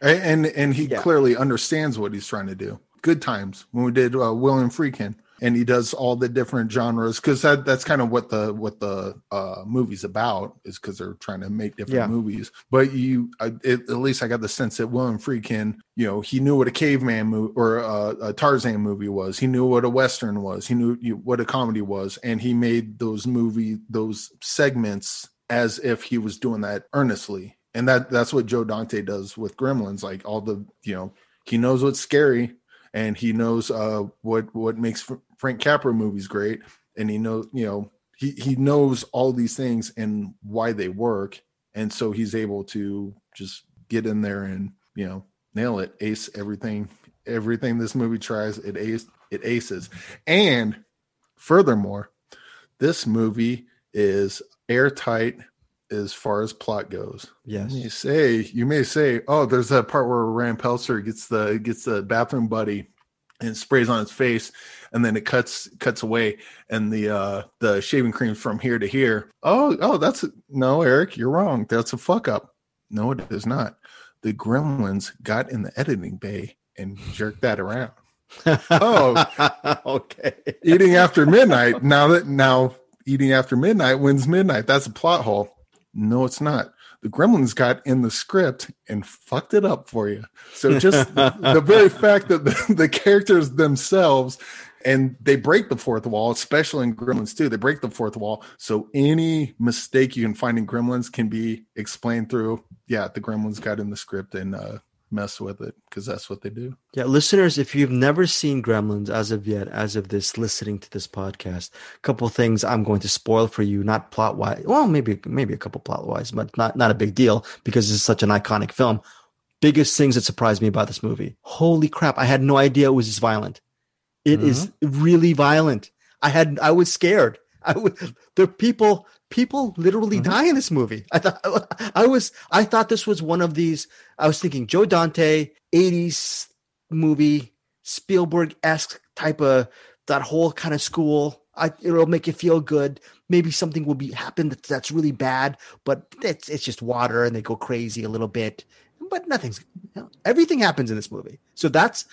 And and he clearly understands what he's trying to do. Good times when we did uh, william friedkin and he does all the different genres because that that's kind of what the what the uh movie's about is because they're trying to make different yeah. movies. But you I, it, at least i got the sense that william friedkin you know he knew what a caveman movie or a, a tarzan movie was. He knew what a western was. He knew you, what a comedy was. And he made those movie those segments as if he was doing that earnestly. And that that's what joe dante does with gremlins like all the you know he knows what's scary and he knows uh, what what makes Frank Capra movies great, and he knows you know he he knows all these things and why they work, and so he's able to just get in there and you know nail it, ace everything, everything this movie tries, it ace it aces, and furthermore, this movie is airtight as far as plot goes. Yes. You say you may say, oh, there's that part where Rand Peltzer gets the gets the bathroom buddy and sprays on his face, and then it cuts cuts away, and the uh the shaving cream from here to here. Oh, oh, that's no, Eric, you're wrong. That's a fuck up. No, it is not. The Gremlins got in the editing bay and jerked that around. oh, okay. Eating after midnight. Now that now eating after midnight wins midnight. That's a plot hole. No, it's not. The Gremlins got in the script and fucked it up for you. So just the very fact that the, the characters themselves and they break the fourth wall, especially in Gremlins too. They break the fourth wall, so any mistake you can find in Gremlins can be explained through. Yeah, the Gremlins got in the script and uh, mess with it because that's what they do. Yeah, listeners, if you've never seen Gremlins as of yet, as of this listening to this podcast, a couple things I'm going to spoil for you, not plot wise. Well, maybe maybe a couple plot wise, but not not a big deal because it's such an iconic film. Biggest things that surprised me about this movie. Holy crap! I had no idea it was this violent. It mm-hmm. is really violent. I had I was scared. I would the people people literally mm-hmm. die in this movie. I thought I was I thought this was one of these. I was thinking Joe Dante, 80s movie, Spielberg esque type of that whole kind of school. I, it'll make you feel good. Maybe something will be happen that, that's really bad, but it's it's just water and they go crazy a little bit. But nothing's everything happens in this movie. So that's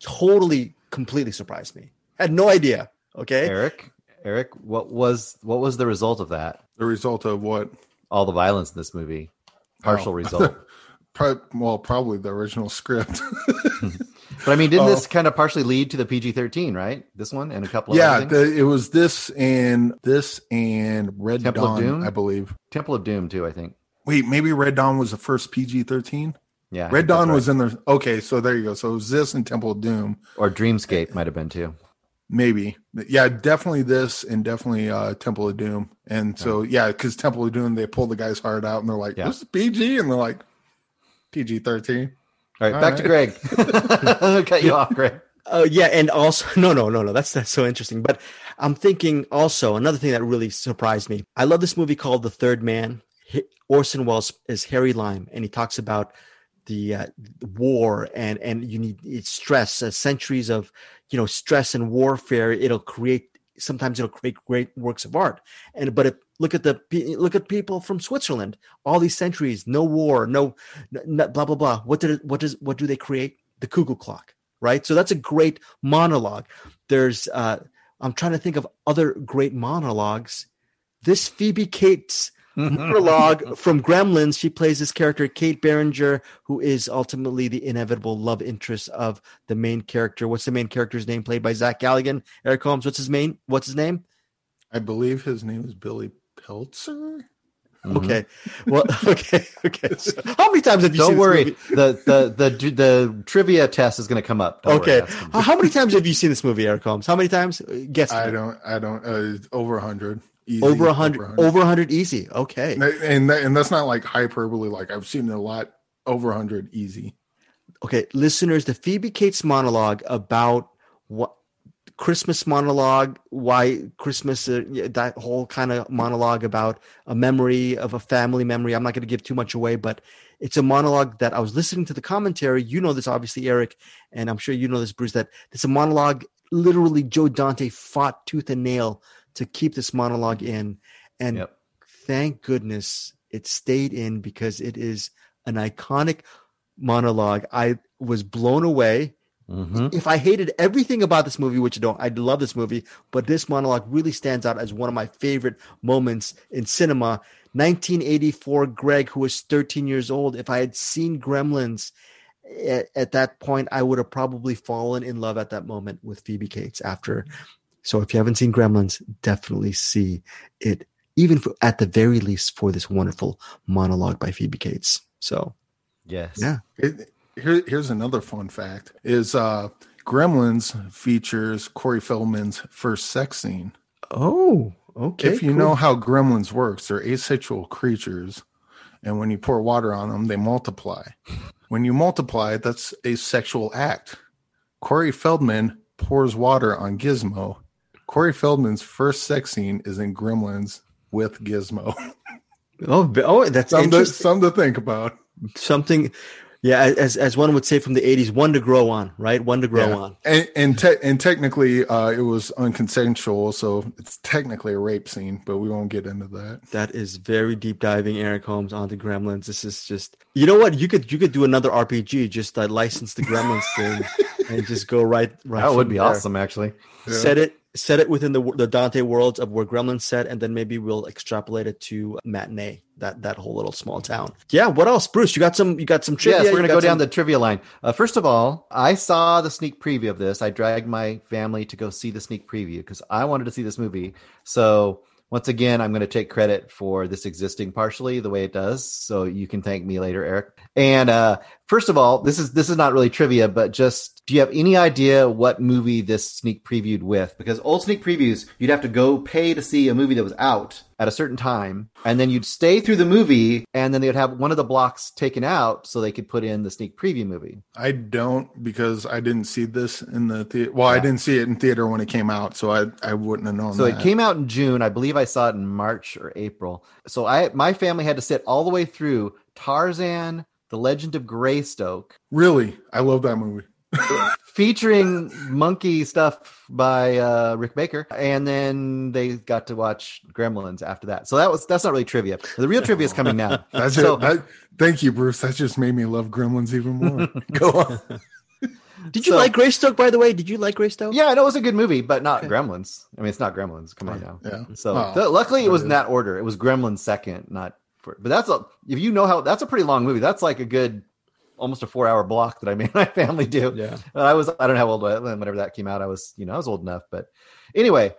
totally completely surprised me. Had no idea. Okay, Eric. Eric, what was what was the result of that? The result of what? All the violence in this movie. Partial oh. result. well, probably the original script. but I mean, didn't this oh. kind of partially lead to the PG thirteen, right? This one and a couple of yeah, the, it was this and this and Red Temple Dawn, of Doom, I believe. Temple of Doom too, I think. Wait, maybe Red Dawn was the first PG thirteen. Yeah, Red Dawn right. was in there. Okay, so there you go. So it was this and Temple of Doom, or Dreamscape might have been too. Maybe. Yeah, definitely this and definitely uh Temple of Doom. And so yeah, because Temple of Doom, they pull the guy's heart out and they're like, yeah. This is PG, and they're like, PG thirteen. All right, All back right. to Greg. Cut you off, Greg. Uh, yeah, and also no, no, no, no. That's that's so interesting. But I'm thinking also another thing that really surprised me. I love this movie called The Third Man. Orson Welles is Harry Lime, and he talks about the, uh, war and and you need it's stress, uh, centuries of you know stress and warfare. It'll create sometimes it'll create great works of art. And but look at the look at people from Switzerland, all these centuries, no war, no, no blah blah blah. What did it, what does what do they create? The Kugel clock, right? So that's a great monologue. There's uh, I'm trying to think of other great monologues. This Phoebe Cates monologue from Gremlins. She plays this character, Kate Beringer, who is ultimately the inevitable love interest of the main character. What's the main character's name? Played by Zach Galligan. Eric Holmes. What's his main? What's his name? I believe his name is Billy Peltzer. Mm-hmm. Okay. Well, okay. Okay. So how many times have you Don't worry. The, the, the, the trivia test is going to come up. Don't okay. How many times have you seen this movie, Eric Holmes? How many times? Guess. I don't, I don't, uh, over a hundred. Easy, over a hundred, over a hundred easy. Okay. And, and, that, and that's not like hyperbole. Like I've seen a lot over a hundred easy. Okay. Listeners, the Phoebe Cates monologue about what Christmas monologue, why Christmas, uh, that whole kind of monologue about a memory of a family memory. I'm not going to give too much away, but it's a monologue that I was listening to the commentary. You know this, obviously, Eric, and I'm sure you know this, Bruce, that it's a monologue. Literally, Joe Dante fought tooth and nail to keep this monologue in. And yep. thank goodness it stayed in because it is an iconic monologue. I was blown away Mm-hmm. If I hated everything about this movie, which I don't, I love this movie, but this monologue really stands out as one of my favorite moments in cinema. 1984, Greg, who was 13 years old, if I had seen Gremlins at, at that point, I would have probably fallen in love at that moment with Phoebe Cates after. So if you haven't seen Gremlins, definitely see it, even for, at the very least for this wonderful monologue by Phoebe Cates. So, yes. Yeah. It, here, here's another fun fact: is uh, Gremlins features Corey Feldman's first sex scene. Oh, okay. If you cool. know how Gremlins works, they're asexual creatures, and when you pour water on them, they multiply. When you multiply, that's a sexual act. Corey Feldman pours water on Gizmo. Corey Feldman's first sex scene is in Gremlins with Gizmo. oh, oh, that's something to, something to think about. Something yeah, as as one would say from the '80s, one to grow on, right? One to grow yeah. on. And and, te- and technically, uh, it was unconsensual, so it's technically a rape scene, but we won't get into that. That is very deep diving, Eric Holmes onto Gremlins. This is just, you know what? You could you could do another RPG, just uh, license the Gremlins thing, and just go right right. That would be there. awesome, actually. Yeah. Set it set it within the the Dante worlds of where Gremlin set, and then maybe we'll extrapolate it to Matinee that that whole little small town. Yeah. What else, Bruce? You got some. You got some trivia. Yes, we're gonna go some... down the trivia line. Uh, first of all, I saw the sneak preview of this. I dragged my family to go see the sneak preview because I wanted to see this movie. So once again, I'm going to take credit for this existing partially the way it does. So you can thank me later, Eric. And uh, first of all, this is this is not really trivia, but just do you have any idea what movie this sneak previewed with? Because old sneak previews, you'd have to go pay to see a movie that was out at a certain time, and then you'd stay through the movie, and then they would have one of the blocks taken out so they could put in the sneak preview movie. I don't because I didn't see this in the theater. Well, yeah. I didn't see it in theater when it came out, so I I wouldn't have known. So that. it came out in June, I believe. I saw it in March or April. So I my family had to sit all the way through Tarzan, The Legend of Greystoke. Really, I love that movie featuring monkey stuff by uh, Rick Baker, and then they got to watch Gremlins after that. So that was that's not really trivia. The real trivia is coming now. that's so, it. That, thank you, Bruce. That just made me love Gremlins even more. Go on. Did you so, like Greystoke, by the way? Did you like Greystoke? Yeah, I know it was a good movie, but not okay. Gremlins. I mean, it's not Gremlins. Come on now. Yeah. So oh, th- luckily, it was in that order. It was Gremlins second, not. For, but that's a if you know how that's a pretty long movie. That's like a good almost a four hour block that I made my family do. Yeah. I was, I don't know how old I was, whenever that came out. I was, you know, I was old enough, but anyway.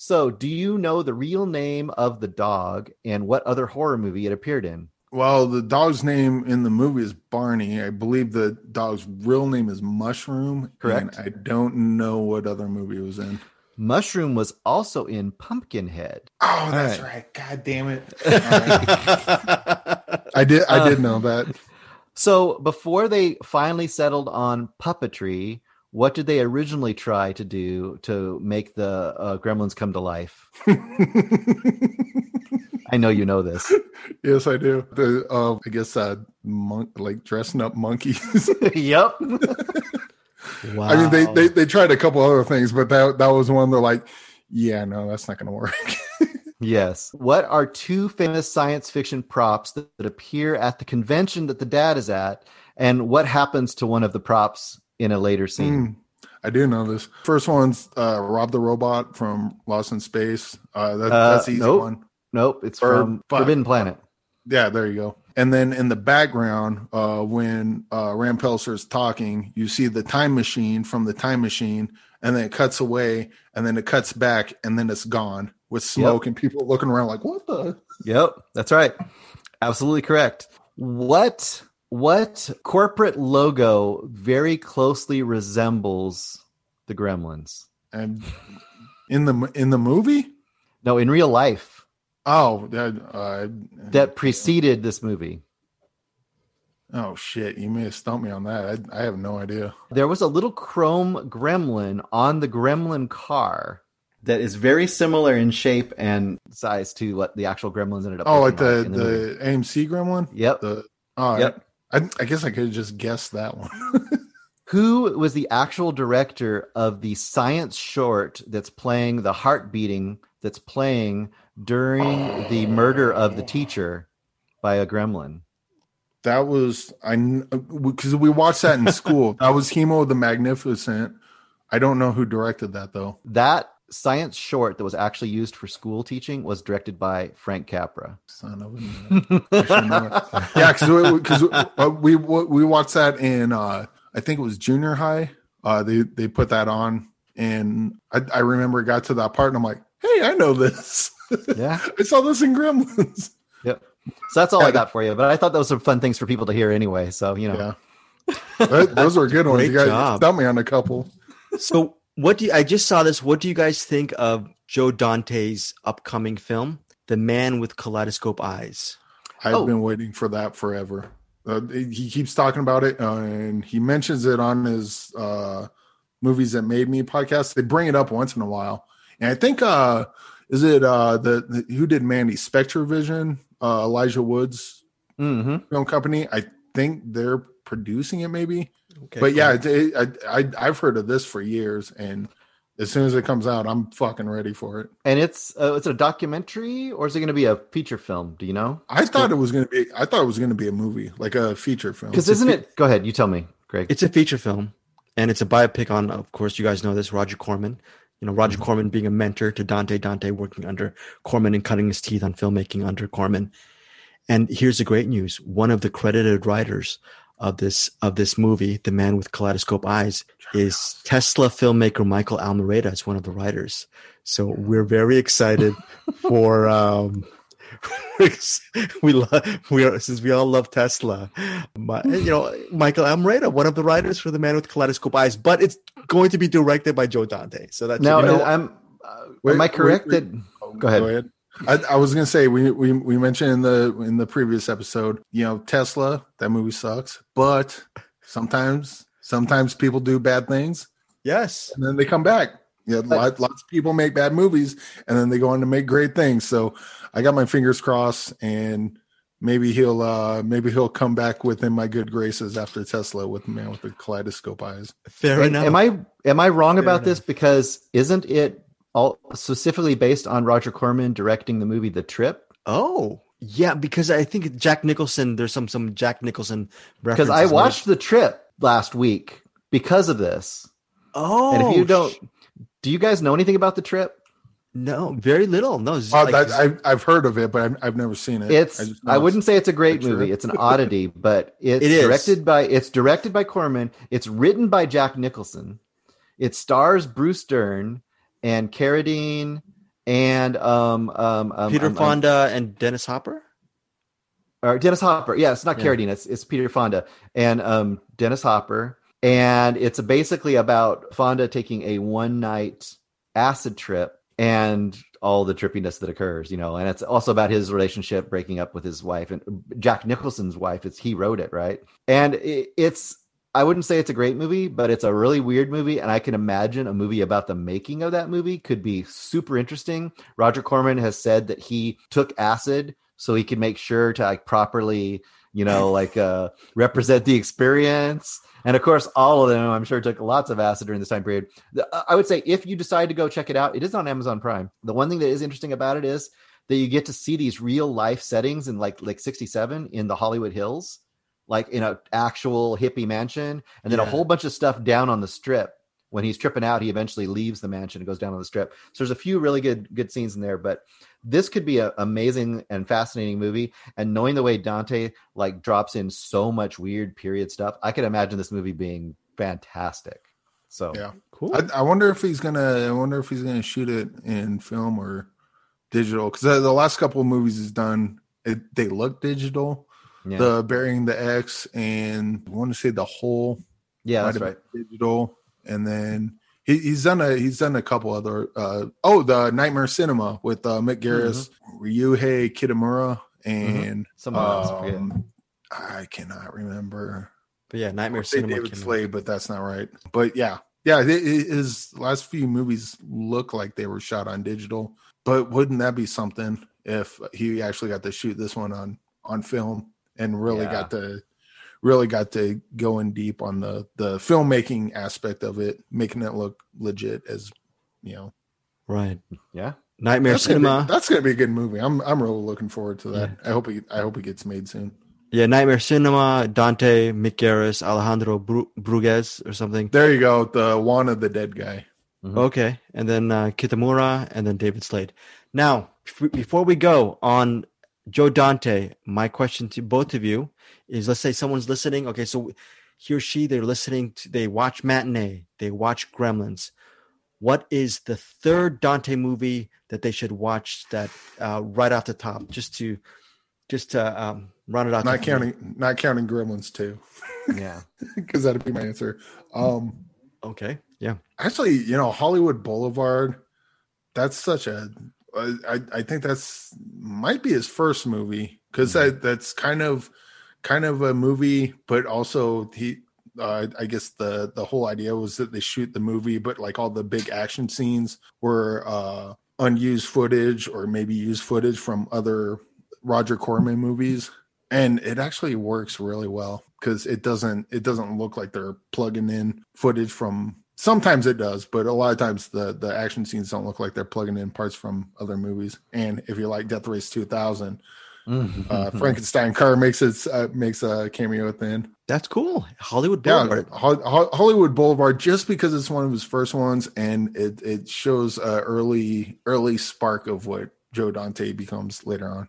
So do you know the real name of the dog and what other horror movie it appeared in? Well, the dog's name in the movie is Barney. I believe the dog's real name is Mushroom. Correct. I don't know what other movie it was in. Mushroom was also in Pumpkinhead. Oh, that's right. right. God damn it! Right. I did. I did uh, know that. So before they finally settled on puppetry, what did they originally try to do to make the uh, gremlins come to life? I know you know this. yes, I do. The uh, I guess uh, monk like dressing up monkeys. yep. Wow. I mean, they, they they tried a couple other things, but that that was one. They're like, yeah, no, that's not going to work. Yes. What are two famous science fiction props that, that appear at the convention that the dad is at? And what happens to one of the props in a later scene? Mm, I do know this. First one's uh, Rob the Robot from Lost in Space. Uh, that, Uh, that's the easy nope. one. Nope, it's Or- from Forbidden Planet. Yeah, there you go. And then in the background, uh, when uh, Ram is talking, you see the time machine from the time machine, and then it cuts away, and then it cuts back, and then it's gone with smoke, and people looking around like, "What the?" Yep, that's right. Absolutely correct. What what corporate logo very closely resembles the Gremlins? And in the in the movie, No, in real life oh, that uh, that preceded this movie. oh shit, you may have stumped me on that. I, I have no idea. There was a little chrome gremlin on the gremlin car that is very similar in shape and size to what the actual gremlins ended up. Oh, like the like in movie. the AMC Gremlin. Yep. The oh, Yep. I, I guess I could have just guessed that one. Who was the actual director of the science short that's playing the heart beating that's playing during the murder of the teacher by a gremlin? That was I because we watched that in school. that was Hemo the Magnificent. I don't know who directed that though. That science short that was actually used for school teaching was directed by Frank Capra. Son of a. I should know it. yeah, because because we, we we watched that in uh I think it was junior high. Uh, they they put that on, and I, I remember it got to that part, and I'm like, hey, I know this. Yeah. I saw this in Gremlins. Yep. So that's all I got for you. But I thought those were fun things for people to hear anyway. So you know, Yeah, That- those were good ones. Great You guys job. stumped me on a couple. So, what do you, I just saw this? What do you guys think of Joe Dante's upcoming film, The Man with Kaleidoscope Eyes? I've Oh. been waiting for that forever. Uh, he keeps talking about it, uh, and he mentions it on his uh, movies that made me podcast. They bring it up once in a while, and I think uh, is it uh, the, the who did Mandy SpectreVision, uh, Elijah Woods hmm film company. I think they're producing it, maybe. Okay, but yeah, it, it, I, I I've heard of this for years, and as soon as it comes out, I'm fucking ready for it. and it's uh, it's a documentary or is it going to be a feature film? Do you know? I thought it was gonna be. I thought it was gonna be a movie, like a feature film. Because isn't it? Go ahead, you tell me, Greg. it's a feature film, and it's a biopic on, of course, you guys know this, Roger Corman. You know, Roger Corman being a mentor to Dante, Dante working under Corman and cutting his teeth on filmmaking under Corman. And here's the great news: one of the credited writers of this of this movie, The Man with Kaleidoscope Eyes, is Tesla filmmaker Michael Almereyda. Is one of the writers. So we're very excited for. Um, we love we are since we all love Tesla. My, you know, Michael Almereyda, one of the writers for The Man with Kaleidoscope Eyes, but it's going to be directed by Joe Dante. So that's now, you know, I'm. Uh, Wait, am I wait, correct wait. that? Oh, Go ahead. I, I was gonna say we, we we mentioned in the in the previous episode, you know, Tesla, that movie sucks, but sometimes sometimes people do bad things yes. and then they come back. Yeah, lots, lots of people make bad movies and then they go on to make great things. So I got my fingers crossed and maybe he'll uh maybe he'll come back within my good graces after Tesla with the man with the kaleidoscope eyes. Fair And enough. am I am I wrong Fair about this? Because isn't it all specifically based on Roger Corman directing the movie The Trip? Oh, yeah, because I think Jack Nicholson. There's some some Jack Nicholson Because. I where- watched The Trip last week because of this. Oh, and if you don't, sh- do you guys know anything about The Trip? no, very little. No, it's Oh, like- that, I've I've heard of it, but I've, I've never seen it. It's just know I wouldn't say it's a great The Trip. movie. It's an oddity, but it's It is. directed by it's directed by Corman. It's written by Jack Nicholson. It stars Bruce Dern and Carradine and um um, um Peter um, um, Fonda and Dennis Hopper. or Dennis Hopper. Yeah, it's not Yeah. Carradine. It's it's Peter Fonda and um Dennis Hopper. And it's basically about Fonda taking a one night acid trip and all the trippiness that occurs, you know. And it's also about his relationship breaking up with his wife and Jack Nicholson's wife. It's he wrote it, right? And it, it's I wouldn't say it's a great movie, but it's a really weird movie, and I can imagine a movie about the making of that movie could be super interesting. Roger Corman has said that he took acid so he could make sure to like properly, you know, like uh, represent the experience. And of course, all of them, I'm sure, took lots of acid during this time period. Uh, I would say if you decide to go check it out, it is on Amazon Prime. The one thing that is interesting about it is that you get to see these real life settings in like like 67 in the Hollywood Hills like in an actual hippie mansion, and then yeah. a whole bunch of stuff down on the strip. When he's tripping out, he eventually leaves the mansion and goes down on the strip. So there's a few really good good scenes in there, but this could be an amazing and fascinating movie. And knowing the way Dante like drops in so much weird period stuff, I could imagine this movie being fantastic. So yeah, cool. I, I wonder if he's gonna. I wonder if he's gonna shoot it in film or digital because the, the last couple of movies he's done, it, they look digital yeah. the burying the Ex, and I want to say the whole. Yeah, that's right. Digital, and then he, he's done a he's done a couple other. Uh, oh, the Nightmare Cinema with uh, Mick Garris, mm-hmm. Ryuhei Kitamura, mm-hmm. and mm-hmm. Um, I cannot remember. But yeah, Nightmare Cinema. David Slade, but that's not right. But yeah, yeah, his last few movies look like they were shot on digital. But wouldn't that be something if he actually got to shoot this one on on film? and really yeah. got to really got to go in deep on the the filmmaking aspect of it, making it look legit as you know. Right. Yeah. Nightmare that's Cinema. Gonna be, that's gonna be a good movie. I'm I'm really looking forward to that. Yeah. I hope it I hope it gets made soon. Yeah, Nightmare Cinema, Dante, Mick Alejandro Bru- Brugués or something. There you go, the one of the dead guy. Mm-hmm. Okay, and then uh, Kitamura, and then David Slade. Now, before we go on Joe Dante, my question to both of you is let's say someone's listening. Okay, so he or she, they're listening to, they watch Matinee, they watch Gremlins. What is the third Dante movie that they should watch that uh, right off the top, just to just to um, run it out? Not counting, me. not counting Gremlins too. Yeah, because that'd be my answer. Um, okay, yeah. Actually, you know, Hollywood Boulevard. That's such a I, I think that's might be his first movie because mm-hmm. that that's kind of kind of a movie, but also he uh, I guess the the whole idea was that they shoot the movie, but like all the big action scenes were uh, unused footage or maybe used footage from other Roger Corman movies, and it actually works really well because it doesn't it doesn't look like they're plugging in footage from Sometimes it does, but a lot of times the the action scenes don't look like they're plugging in parts from other movies. And if you like Death Race 2000, mm-hmm. uh, Frankenstein car makes its uh, makes a cameo at the end. That's cool. Hollywood Boulevard. Yeah, Ho- Hollywood Boulevard, just because it's one of his first ones, and it it shows a early early spark of what Joe Dante becomes later on.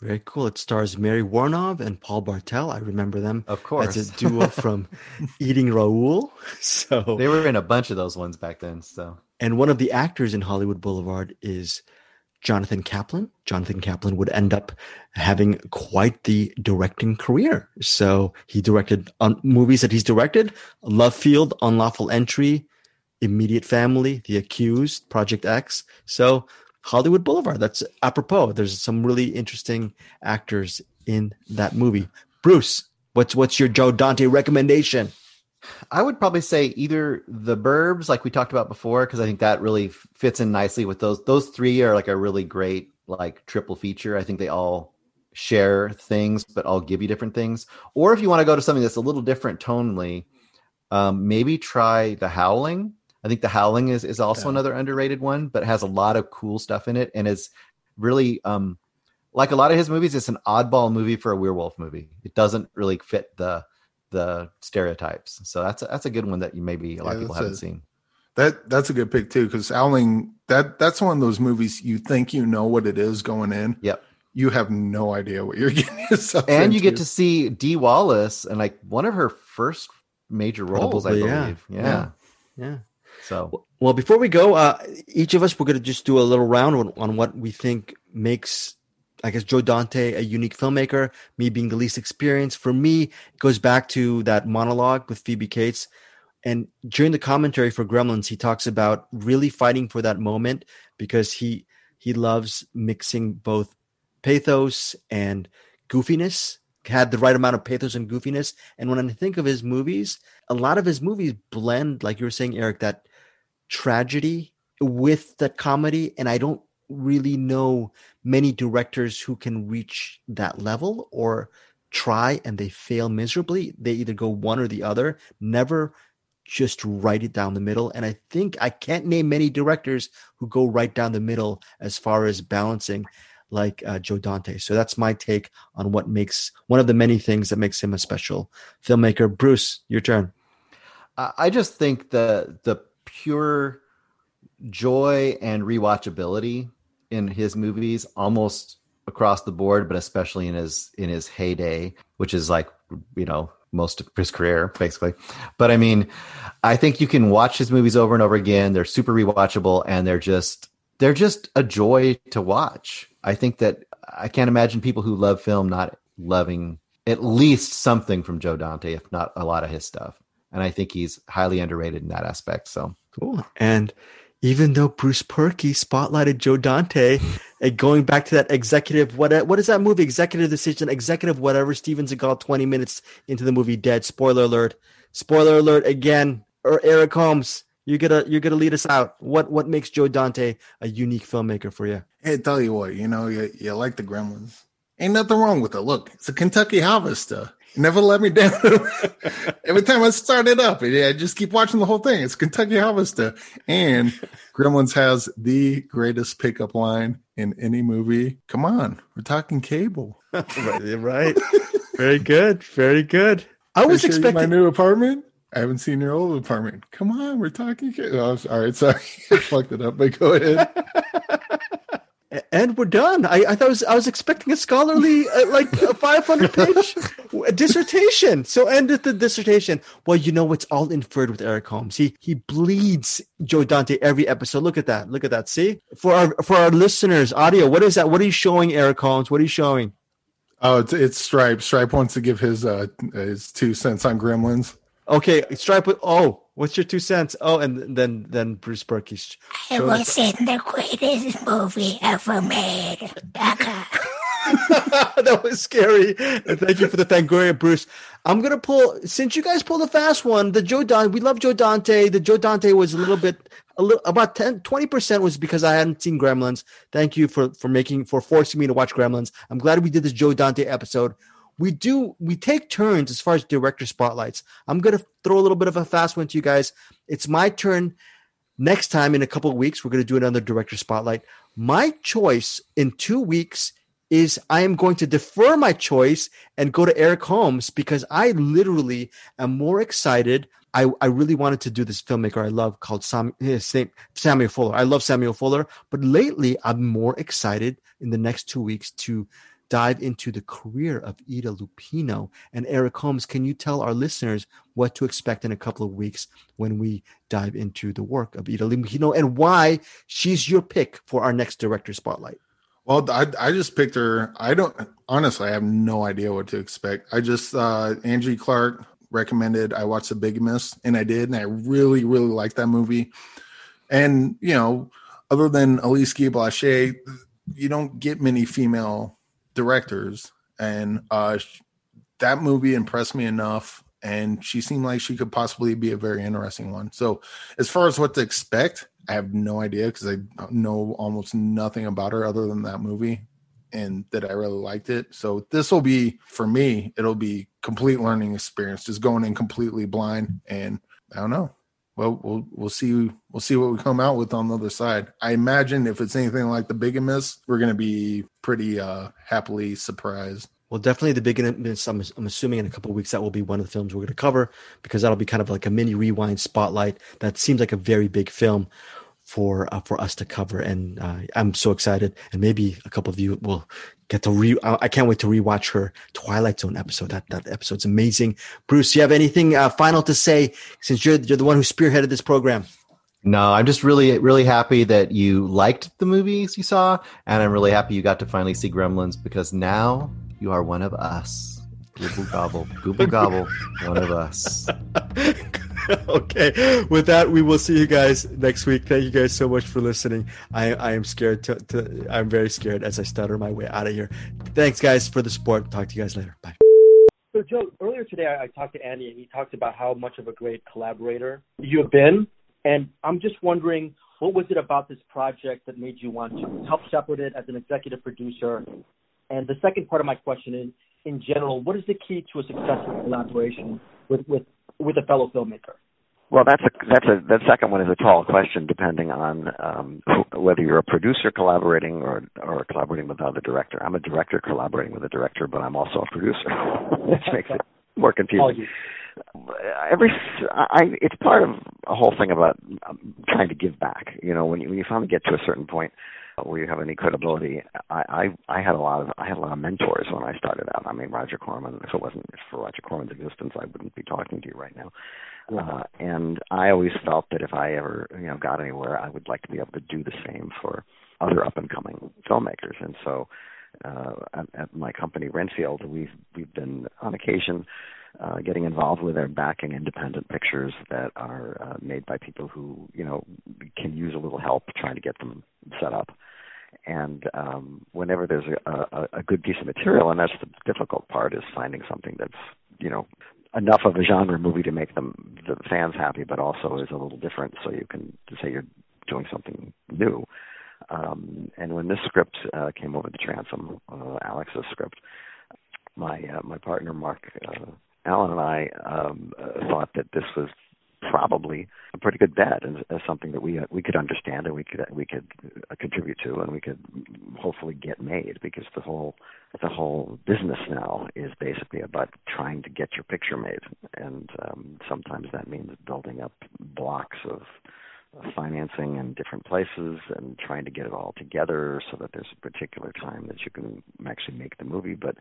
Very cool. It stars Mary Woronov and Paul Bartel. I remember them. Of course. As a duo from Eating Raoul. So they were in a bunch of those ones back then. So and one of the actors in Hollywood Boulevard is Jonathan Kaplan. Jonathan Kaplan would end up having quite the directing career. So he directed on movies that he's directed: Love Field, Unlawful Entry, Immediate Family, The Accused, Project X. So Hollywood Boulevard. That's apropos. There's some really interesting actors in that movie. Bruce, what's what's your Joe Dante recommendation? I would probably say either the Burbs, like we talked about before, because I think that really fits in nicely with those. Those three are like a really great like triple feature. I think they all share things, but all give you different things. Or if you want to go to something that's a little different tonally, um, maybe try The Howling I think The Howling is is also yeah. another underrated one, but has a lot of cool stuff in it and is really um like a lot of his movies, it's an oddball movie for a werewolf movie. It doesn't really fit the the stereotypes. So that's a, that's a good one that you maybe a lot yeah, of people haven't a, seen. That that's a good pick too because Howling that that's one of those movies you think you know what it is going in. Yep. You have no idea what you're getting yourself And into. you get to see Dee Wallace and like one of her first major roles, Probably, I believe. yeah. yeah. yeah. So, well, before we go, uh, each of us we're going to just do a little round on, on what we think makes, I guess, Joe Dante a unique filmmaker. Me being the least experienced, for me, it goes back to that monologue with Phoebe Cates. And during the commentary for Gremlins, he talks about really fighting for that moment because he he loves mixing both pathos and goofiness had the right amount of pathos and goofiness. And when I think of his movies, a lot of his movies blend, like you were saying, Eric, that tragedy with that comedy. And I don't really know many directors who can reach that level or try and they fail miserably. They either go one or the other, never just write it down the middle. And I think I can't name many directors who go right down the middle as far as balancing like uh, Joe Dante. So that's my take on what makes one of the many things that makes him a special filmmaker. Bruce, your turn. I just think the the pure joy and rewatchability in his movies almost across the board, but especially in his in his heyday, which is like you know most of his career basically. But I mean, I think you can watch his movies over and over again. They're super rewatchable and they're just they're just a joy to watch. I think that I can't imagine people who love film not loving at least something from Joe Dante, if not a lot of his stuff. And I think he's highly underrated in that aspect. So cool. And even though Bruce Purkey spotlighted Joe Dante, and going back to that executive, what what is that movie? Executive decision, executive whatever. Steven Seagal, twenty minutes into the movie, dead. Spoiler alert! Spoiler alert again. Or Eric Holmes, you're gonna you're gonna lead us out. What what makes Joe Dante a unique filmmaker for you? Hey, tell you what, you know, you, you like the Gremlins. Ain't nothing wrong with it. Look, it's a Kentucky Harvester never let me down. Every time I start it up, I just keep watching the whole thing. It's Kentucky Harvester. And Gremlins has the greatest pickup line in any movie. Come on, we're talking cable. right, right. Very good. Very good. I was expecting my new apartment. I haven't seen your old apartment. Come on, we're talking. Cable. Oh, all right, sorry, I fucked it up. But go ahead and we're done. I, I thought I was I was expecting a scholarly uh, like a 500 page dissertation. So ended the dissertation. Well, you know what's all inferred with Eric Holmes. He he bleeds Joe Dante every episode. Look at that. Look at that. See for our for our listeners, audio. What is that? What are you showing, Eric Holmes? What are you showing? Oh, it's it's Stripe. Stripe wants to give his uh his two cents on Gremlins. Okay, Stripe. Oh, What's your two cents? Oh, and then then Bruce Purkey. It was in the greatest movie ever made. that was scary. And thank you for the Fangoria, Bruce. I'm gonna pull since you guys pulled a fast one. The Joe Dante, we love Joe Dante. The Joe Dante was a little bit, a little about 10, 20 percent was because I hadn't seen Gremlins. Thank you for for making for forcing me to watch Gremlins. I'm glad we did this Joe Dante episode we do we take turns as far as director spotlights. I'm gonna throw a little bit of a fast one to you guys. It's my turn. Next time in a couple of weeks, we're gonna do another director spotlight. My choice in two weeks is I am going to defer my choice and go to Eric Holmes because I literally am more excited. I, I really wanted to do this filmmaker I love called Sam, his name, Samuel Fuller. I love Samuel Fuller, but lately I'm more excited in the next two weeks to dive into the career of Ida Lupino. And Eric Holmes, can you tell our listeners what to expect in a couple of weeks when we dive into the work of Ida Lupino and why she's your pick for our next director spotlight? Well, I, I just picked her. I don't honestly, I have no idea what to expect. I just uh Angie Clark recommended I watch The Bigamist, and I did, and I really, really liked that movie. And you know, other than Alice Guy Blaché, you don't get many female directors, and uh, that movie impressed me enough. And she seemed like she could possibly be a very interesting one. So, as far as what to expect, I have no idea because I know almost nothing about her other than that movie and that I really liked it. So this will be for me, it'll be complete learning experience, just going in completely blind. And I don't know. Well, we'll we'll see we'll see what we come out with on the other side. I imagine if it's anything like the Bigamist, we're gonna be pretty uh happily surprised. Well, definitely the Bigamist. I'm, I'm assuming in a couple weeks that will be one of the films we're going to cover because that'll be kind of like a mini rewind spotlight. That seems like a very big film for uh, for us to cover, and uh, I'm so excited. And maybe a couple of you will get to re. I can't wait to rewatch her Twilight Zone episode. That that episode's amazing. Bruce, you have anything uh, final to say since you're you're the one who spearheaded this program? No, I'm just really, really happy that you liked the movies you saw, and I'm really happy you got to finally see Gremlins because now you are one of us. Gooble gobble, gooble gobble, one of us. okay. With that, we will see you guys next week. Thank you guys so much for listening. I, I am scared to, to I'm very scared as I stutter my way out of here. Thanks guys for the support. Talk to you guys later. Bye. So Joe, earlier today I, I talked to Andy and he talked about how much of a great collaborator you have been. And I'm just wondering, what was it about this project that made you want to help shepherd it as an executive producer? And the second part of my question is, in general, what is the key to a successful collaboration with, with, with a fellow filmmaker? Well, that's a that's a that second one is a tall question, depending on um, who, whether you're a producer collaborating or or collaborating with another director. I'm a director collaborating with a director, but I'm also a producer, which makes it more confusing. Every I it's part of a whole thing about um, trying to give back. You know, when you when you finally get to a certain point where you have any credibility. I, I I had a lot of I had a lot of mentors when I started out. I mean, Roger Corman. If it wasn't for Roger Corman's existence, I wouldn't be talking to you right now. Uh, and I always felt that if I ever you know got anywhere, I would like to be able to do the same for other up and coming filmmakers. And so, uh, at, at my company Renfield, we've we've been on occasion uh, getting involved with their backing independent pictures that are uh, made by people who you know can use a little help trying to get them set up. And um, whenever there's a, a, a good piece of material, and that's the difficult part, is finding something that's you know enough of a genre movie to make them the fans happy, but also is a little different, so you can say you're doing something new. Um, and when this script uh, came over the transom, uh, Alex's script, my uh, my partner Mark uh, Allen and I um, uh, thought that this was probably a pretty good bet and as something that we uh, we could understand and we could we could uh, contribute to and we could hopefully get made because the whole the whole business now is basically about trying to get your picture made. And um, sometimes that means building up blocks of financing in different places and trying to get it all together so that there's a particular time that you can actually make the movie. But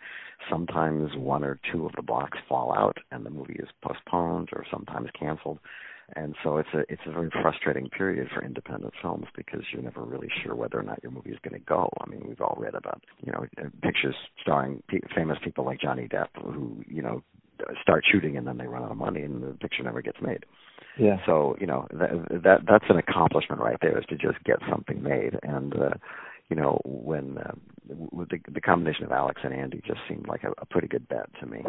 sometimes one or two of the blocks fall out and the movie is postponed or sometimes canceled. And so it's a it's a very frustrating period for independent films because you're never really sure whether or not your movie is going to go. I mean, we've all read about you know uh, pictures starring famous people like Johnny Depp who you know start shooting and then they run out of money and the picture never gets made. Yeah. So you know that, that that's an accomplishment right there is to just get something made and. uh you know, when uh, with the, the combination of Alex and Andy just seemed like a, a pretty good bet to me.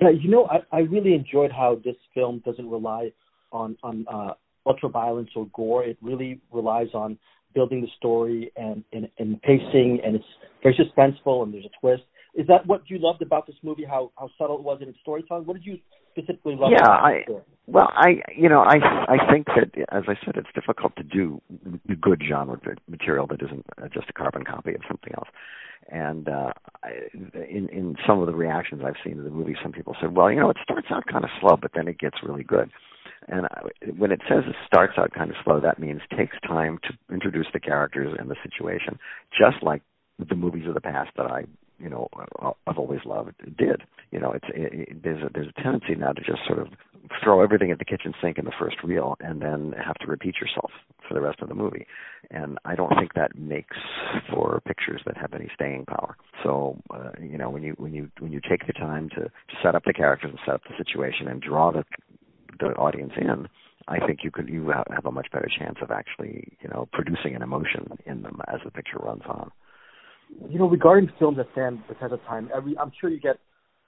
Yeah, you know, I, I really enjoyed how this film doesn't rely on on uh, ultra violence or gore. It really relies on building the story and, and and pacing, and it's very suspenseful, and there's a twist. Is that what you loved about this movie? How how subtle it was in its storytelling? What did you specifically love? Yeah, I well, I you know I I think that as I said, it's difficult to do good genre material that isn't just a carbon copy of something else. And uh, in in some of the reactions I've seen to the movie, some people said, well, you know, it starts out kind of slow, but then it gets really good. And I, when it says it starts out kind of slow, that means takes time to introduce the characters and the situation, just like the movies of the past that I you know I've always loved did. You know, it's it, there's a there's a tendency now to just sort of throw everything at the kitchen sink in the first reel and then have to repeat yourself for the rest of the movie. And I don't think that makes for pictures that have any staying power. So uh, you know, when you when you when you take the time to set up the characters and set up the situation and draw the the audience in, I think you could you have a much better chance of actually you know producing an emotion in them as the picture runs on you know, regarding films that stand the test of time, every I'm sure you get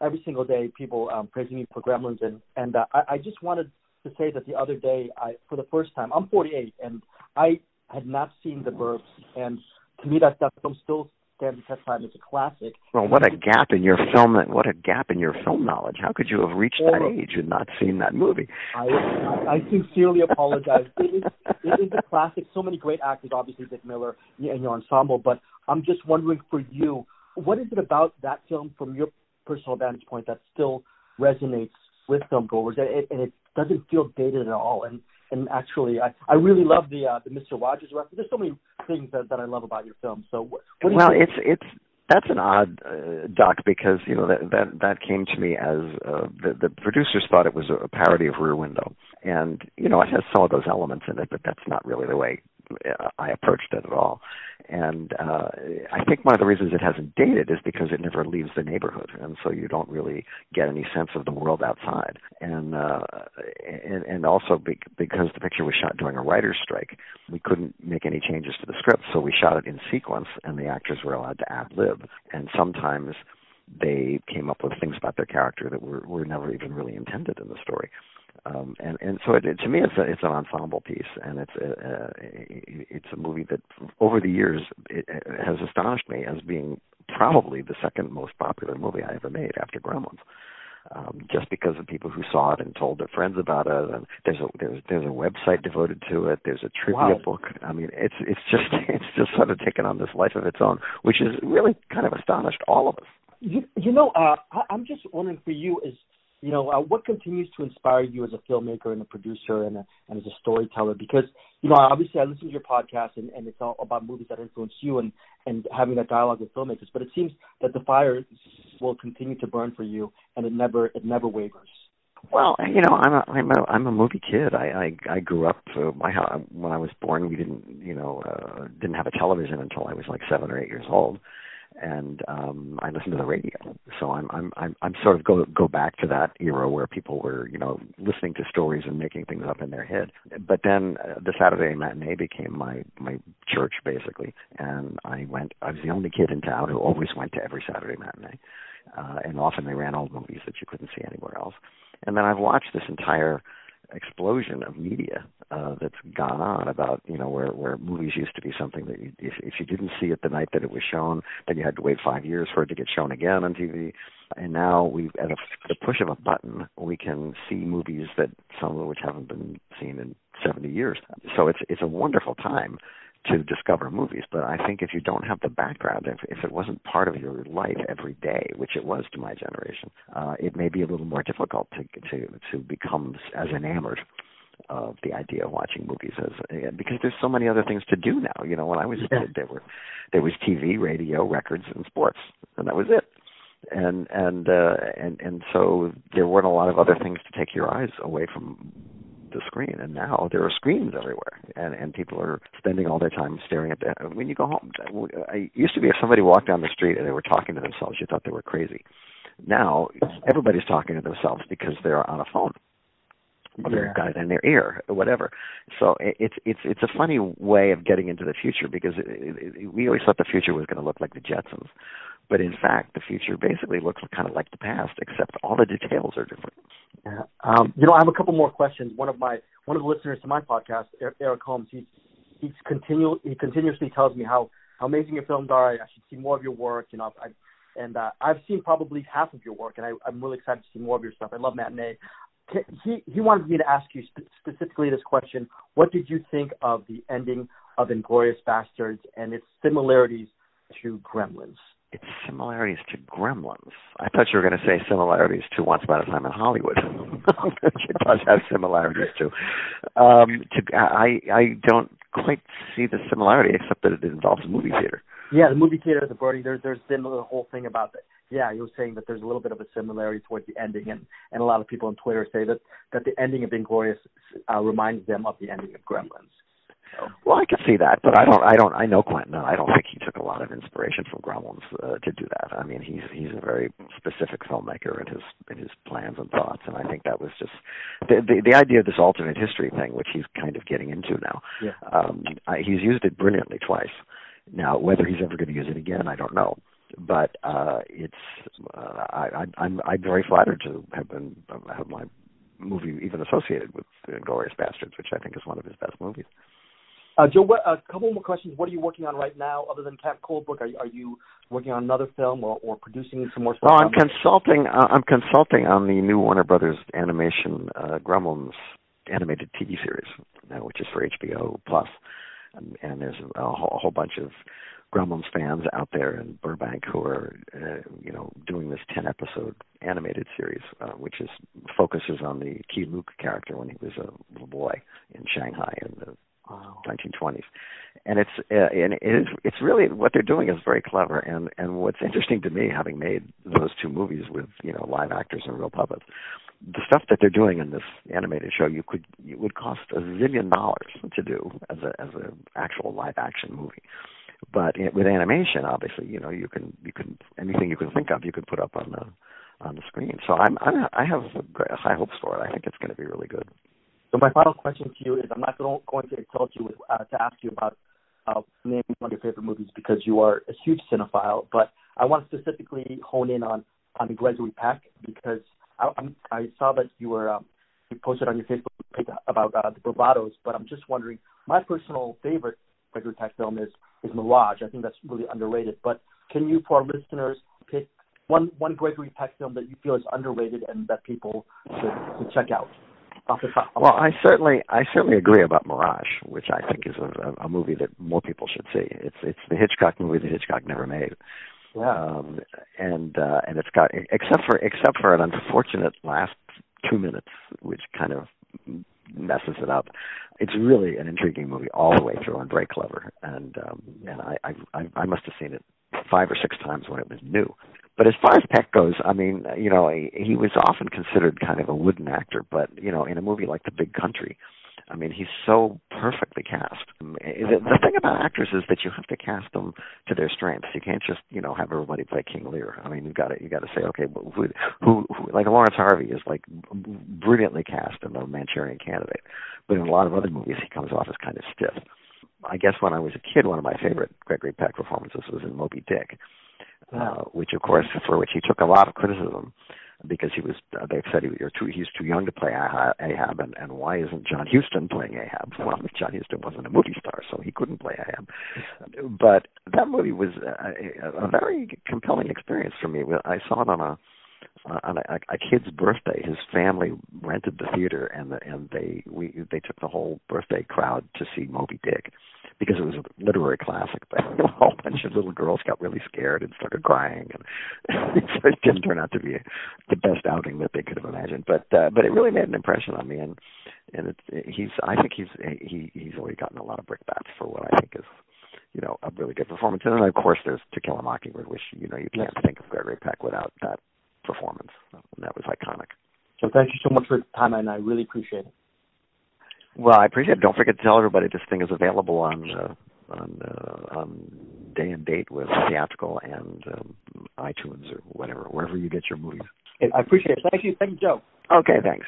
every single day people um, praising me for Gremlins, and and uh, I, I just wanted to say that the other day, I for the first time, I'm 48, and I had not seen The Burbs, and to me that that film still stands the test time. It's a classic. Well, what a gap in your film! What a gap in your film knowledge. How could you have reached that age and not seen that movie? I I, I sincerely apologize. it, is, it is a classic. So many great actors, obviously Dick Miller and your ensemble, but I'm just wondering for you, what is it about that film from your personal vantage point that still resonates with film goers and it, and it doesn't feel dated at all? And and actually, I I really love the uh, the Mister Rogers reference. There's so many things that, that I love about your film. So what, what well, you it's it's that's an odd uh, doc because you know that that that came to me as uh, the the producers thought it was a parody of Rear Window, and you know it has some of those elements in it, but that's not really the way I approached it at all. And uh, I think one of the reasons it hasn't dated is because it never leaves the neighborhood, and so you don't really get any sense of the world outside. And uh, and, and also be, because the picture was shot during a writer's strike, we couldn't make any changes to the script, so we shot it in sequence, and the actors were allowed to ad lib. And sometimes they came up with things about their character that were were never even really intended in the story. Um, and and so it, it, to me, it's a, it's an ensemble piece, and it's a, a it's a movie that over the years it, it has astonished me as being probably the second most popular movie I ever made after Gremlins. Um, just because of people who saw it and told their friends about it, and there's a there's there's a website devoted to it. There's a trivia Wow. book. I mean, it's it's just it's just sort of taken on this life of its own, which has really kind of astonished all of us. You, you know, uh, I, I'm just wondering for you is, you know, uh, what continues to inspire you as a filmmaker and a producer and, a, and as a storyteller? Because, you know, obviously I listen to your podcast and, and it's all about movies that influence you and, and having that dialogue with filmmakers. But it seems that the fire will continue to burn for you and it never it never wavers. Well, you know, I'm a I'm a I'm a movie kid. I I, I grew up. Uh, my when I was born, we didn't you know uh, didn't have a television until I was like seven or eight years old, and um I listen to the radio. So I'm I'm I'm I'm sort of go go back to that era where people were you know listening to stories and making things up in their head. But then uh, the Saturday matinee became my my church basically, and I went. I was the only kid in town who always went to every Saturday matinee, uh, and often they ran old movies that you couldn't see anywhere else. And then I've watched this entire explosion of media uh, that's gone on about you know where where movies used to be something that you, if if you didn't see it the night that it was shown, then you had to wait five years for it to get shown again on TV. And now we at a, the push of a button we can see movies that some of which haven't been seen in 70 years. So it's it's a wonderful time to discover movies. But I think if you don't have the background, if, if it wasn't part of your life every day, which it was to my generation, uh, it may be a little more difficult to to to become as enamored of the idea of watching movies as because there's so many other things to do now. You know, when I was a Yeah. kid, there were there was TV, radio, records, and sports, and that was it. And and uh, and and so there weren't a lot of other things to take your eyes away from the screen and now there are screens everywhere and and people are spending all their time staring at that when you go home. I used to be if somebody walked down the street and they were talking to themselves you thought they were crazy. Now everybody's talking to themselves because they're on a phone Yeah. got it in their ear or whatever so it, it's it's it's a funny way of getting into the future because it, it, we always thought the future was going to look like the jetsons but in fact the future basically looks kind of like the past except all the details are different Yeah. Um, you know, I have a couple more questions. One of my one of the listeners to my podcast, Er- Eric Holmes, he's he's continual he continuously tells me how how amazing your films are. I should see more of your work. You know, I, and uh, I've seen probably half of your work, and I, I'm really excited to see more of your stuff. I love Matinee. He he wanted me to ask you spe- specifically this question: What did you think of the ending of Inglourious Basterds and its similarities to Gremlins? its similarities to Gremlins. I thought you were going to say similarities to Once Upon a Time in Hollywood, which it does have similarities to. Um, to I I don't quite see the similarity except that it involves a movie theater. Yeah, the movie theater, the Birdie. There's there's been the whole thing about that. Yeah, he was saying that there's a little bit of a similarity towards the ending, and and a lot of people on Twitter say that that the ending of Inglorious uh, reminds them of the ending of Gremlins. So, Well, I could see that, but I don't. I don't. I know Quentin. and I don't think he took a lot of inspiration from Gremlins uh, to do that. I mean, he's he's a very specific filmmaker in his in his plans and thoughts, and I think that was just the the, the idea of this alternate history thing, which he's kind of getting into now. yeah. Um, I, he's used it brilliantly twice. Now, whether he's ever going to use it again, I don't know. But uh, it's uh, I, I'm I'm very flattered to have been have my movie even associated with Glorious Bastards, which I think is one of his best movies. Uh, Joe, what, a couple more questions. What are you working on right now, other than Camp Cold Brook? Are you, are you working on another film or, or producing some more stuff? Well, I'm consulting. Uh, I'm consulting on the new Warner Brothers animation uh, Gremlins animated TV series, uh, which is for HBO Plus, and, and there's a whole, a whole bunch of Gremlins fans out there in Burbank who are, uh, you know, doing this 10 episode animated series, uh, which is focuses on the Keye Luke character when he was a little boy in Shanghai in the Wow. 1920s, and it's uh, and it is it's really what they're doing is very clever. And and what's interesting to me, having made those two movies with you know live actors and real puppets, the stuff that they're doing in this animated show, you could it would cost a zillion dollars to do as a as a actual live action movie. But it, with animation, obviously, you know you can you can anything you can think of, you can put up on the on the screen. So I'm, I'm I have high hopes for it. I think it's going to be really good. So my final question to you is: I'm not going, to insult you uh, to ask you about uh, name one of your favorite movies because you are a huge cinephile. But I want to specifically hone in on on Gregory Peck because I, I'm, I saw that you were um, you posted on your Facebook page about uh, the Bravados, but I'm just wondering. My personal favorite Gregory Peck film is is Mirage. I think that's really underrated. But can you, for our listeners, pick one one Gregory Peck film that you feel is underrated and that people should, should check out? Off the top. Well, I certainly I certainly agree about Mirage, which I think is a, a movie that more people should see. It's it's the Hitchcock movie that Hitchcock never made. Yeah. Um, and uh, and it's got except for except for an unfortunate last two minutes, which kind of messes it up. It's really an intriguing movie all the way through and very clever. And um, and I, I I must have seen it five or six times when it was new. But as far as Peck goes, I mean, you know, he, he was often considered kind of a wooden actor, but you know, in a movie like The Big Country, I mean, he's so perfectly cast. The, the thing about actors is that you have to cast them to their strengths. You can't just, you know, have everybody play King Lear. I mean, you've got to you got to say, okay, who, who, who, like Laurence Harvey is like brilliantly cast in The Manchurian Candidate, but in a lot of other movies he comes off as kind of stiff. I guess when I was a kid, one of my favorite Gregory Peck performances was in Moby Dick, uh, which of course for which he took a lot of criticism because he was uh, they said he was too he's too young to play Ahab and and why isn't John Huston playing Ahab? Well, John Huston wasn't a movie star, so he couldn't play Ahab. But that movie was a, a very compelling experience for me. I saw it on a on a, a kid's birthday. His family rented the theater, and the, and they we they took the whole birthday crowd to see Moby Dick because it was a literary classic. But a whole bunch of little girls got really scared and started crying, and so it didn't turn out to be the best outing that they could have imagined. But uh, but it really made an impression on me, and and it's he's I think he's he he's already gotten a lot of brickbats for what I think is you know a really good performance. And then of course there's To Kill a Mockingbird, which you know you can't think of Gregory Peck without that performance, and that was iconic. So thank you so much for the time, and I really appreciate it. Well, I appreciate it. Don't forget to tell everybody this thing is available on uh, on uh, on day and date with theatrical and um, iTunes or whatever, wherever you get your movies. I appreciate it. Thank you. Thank you, Joe. Okay, thanks.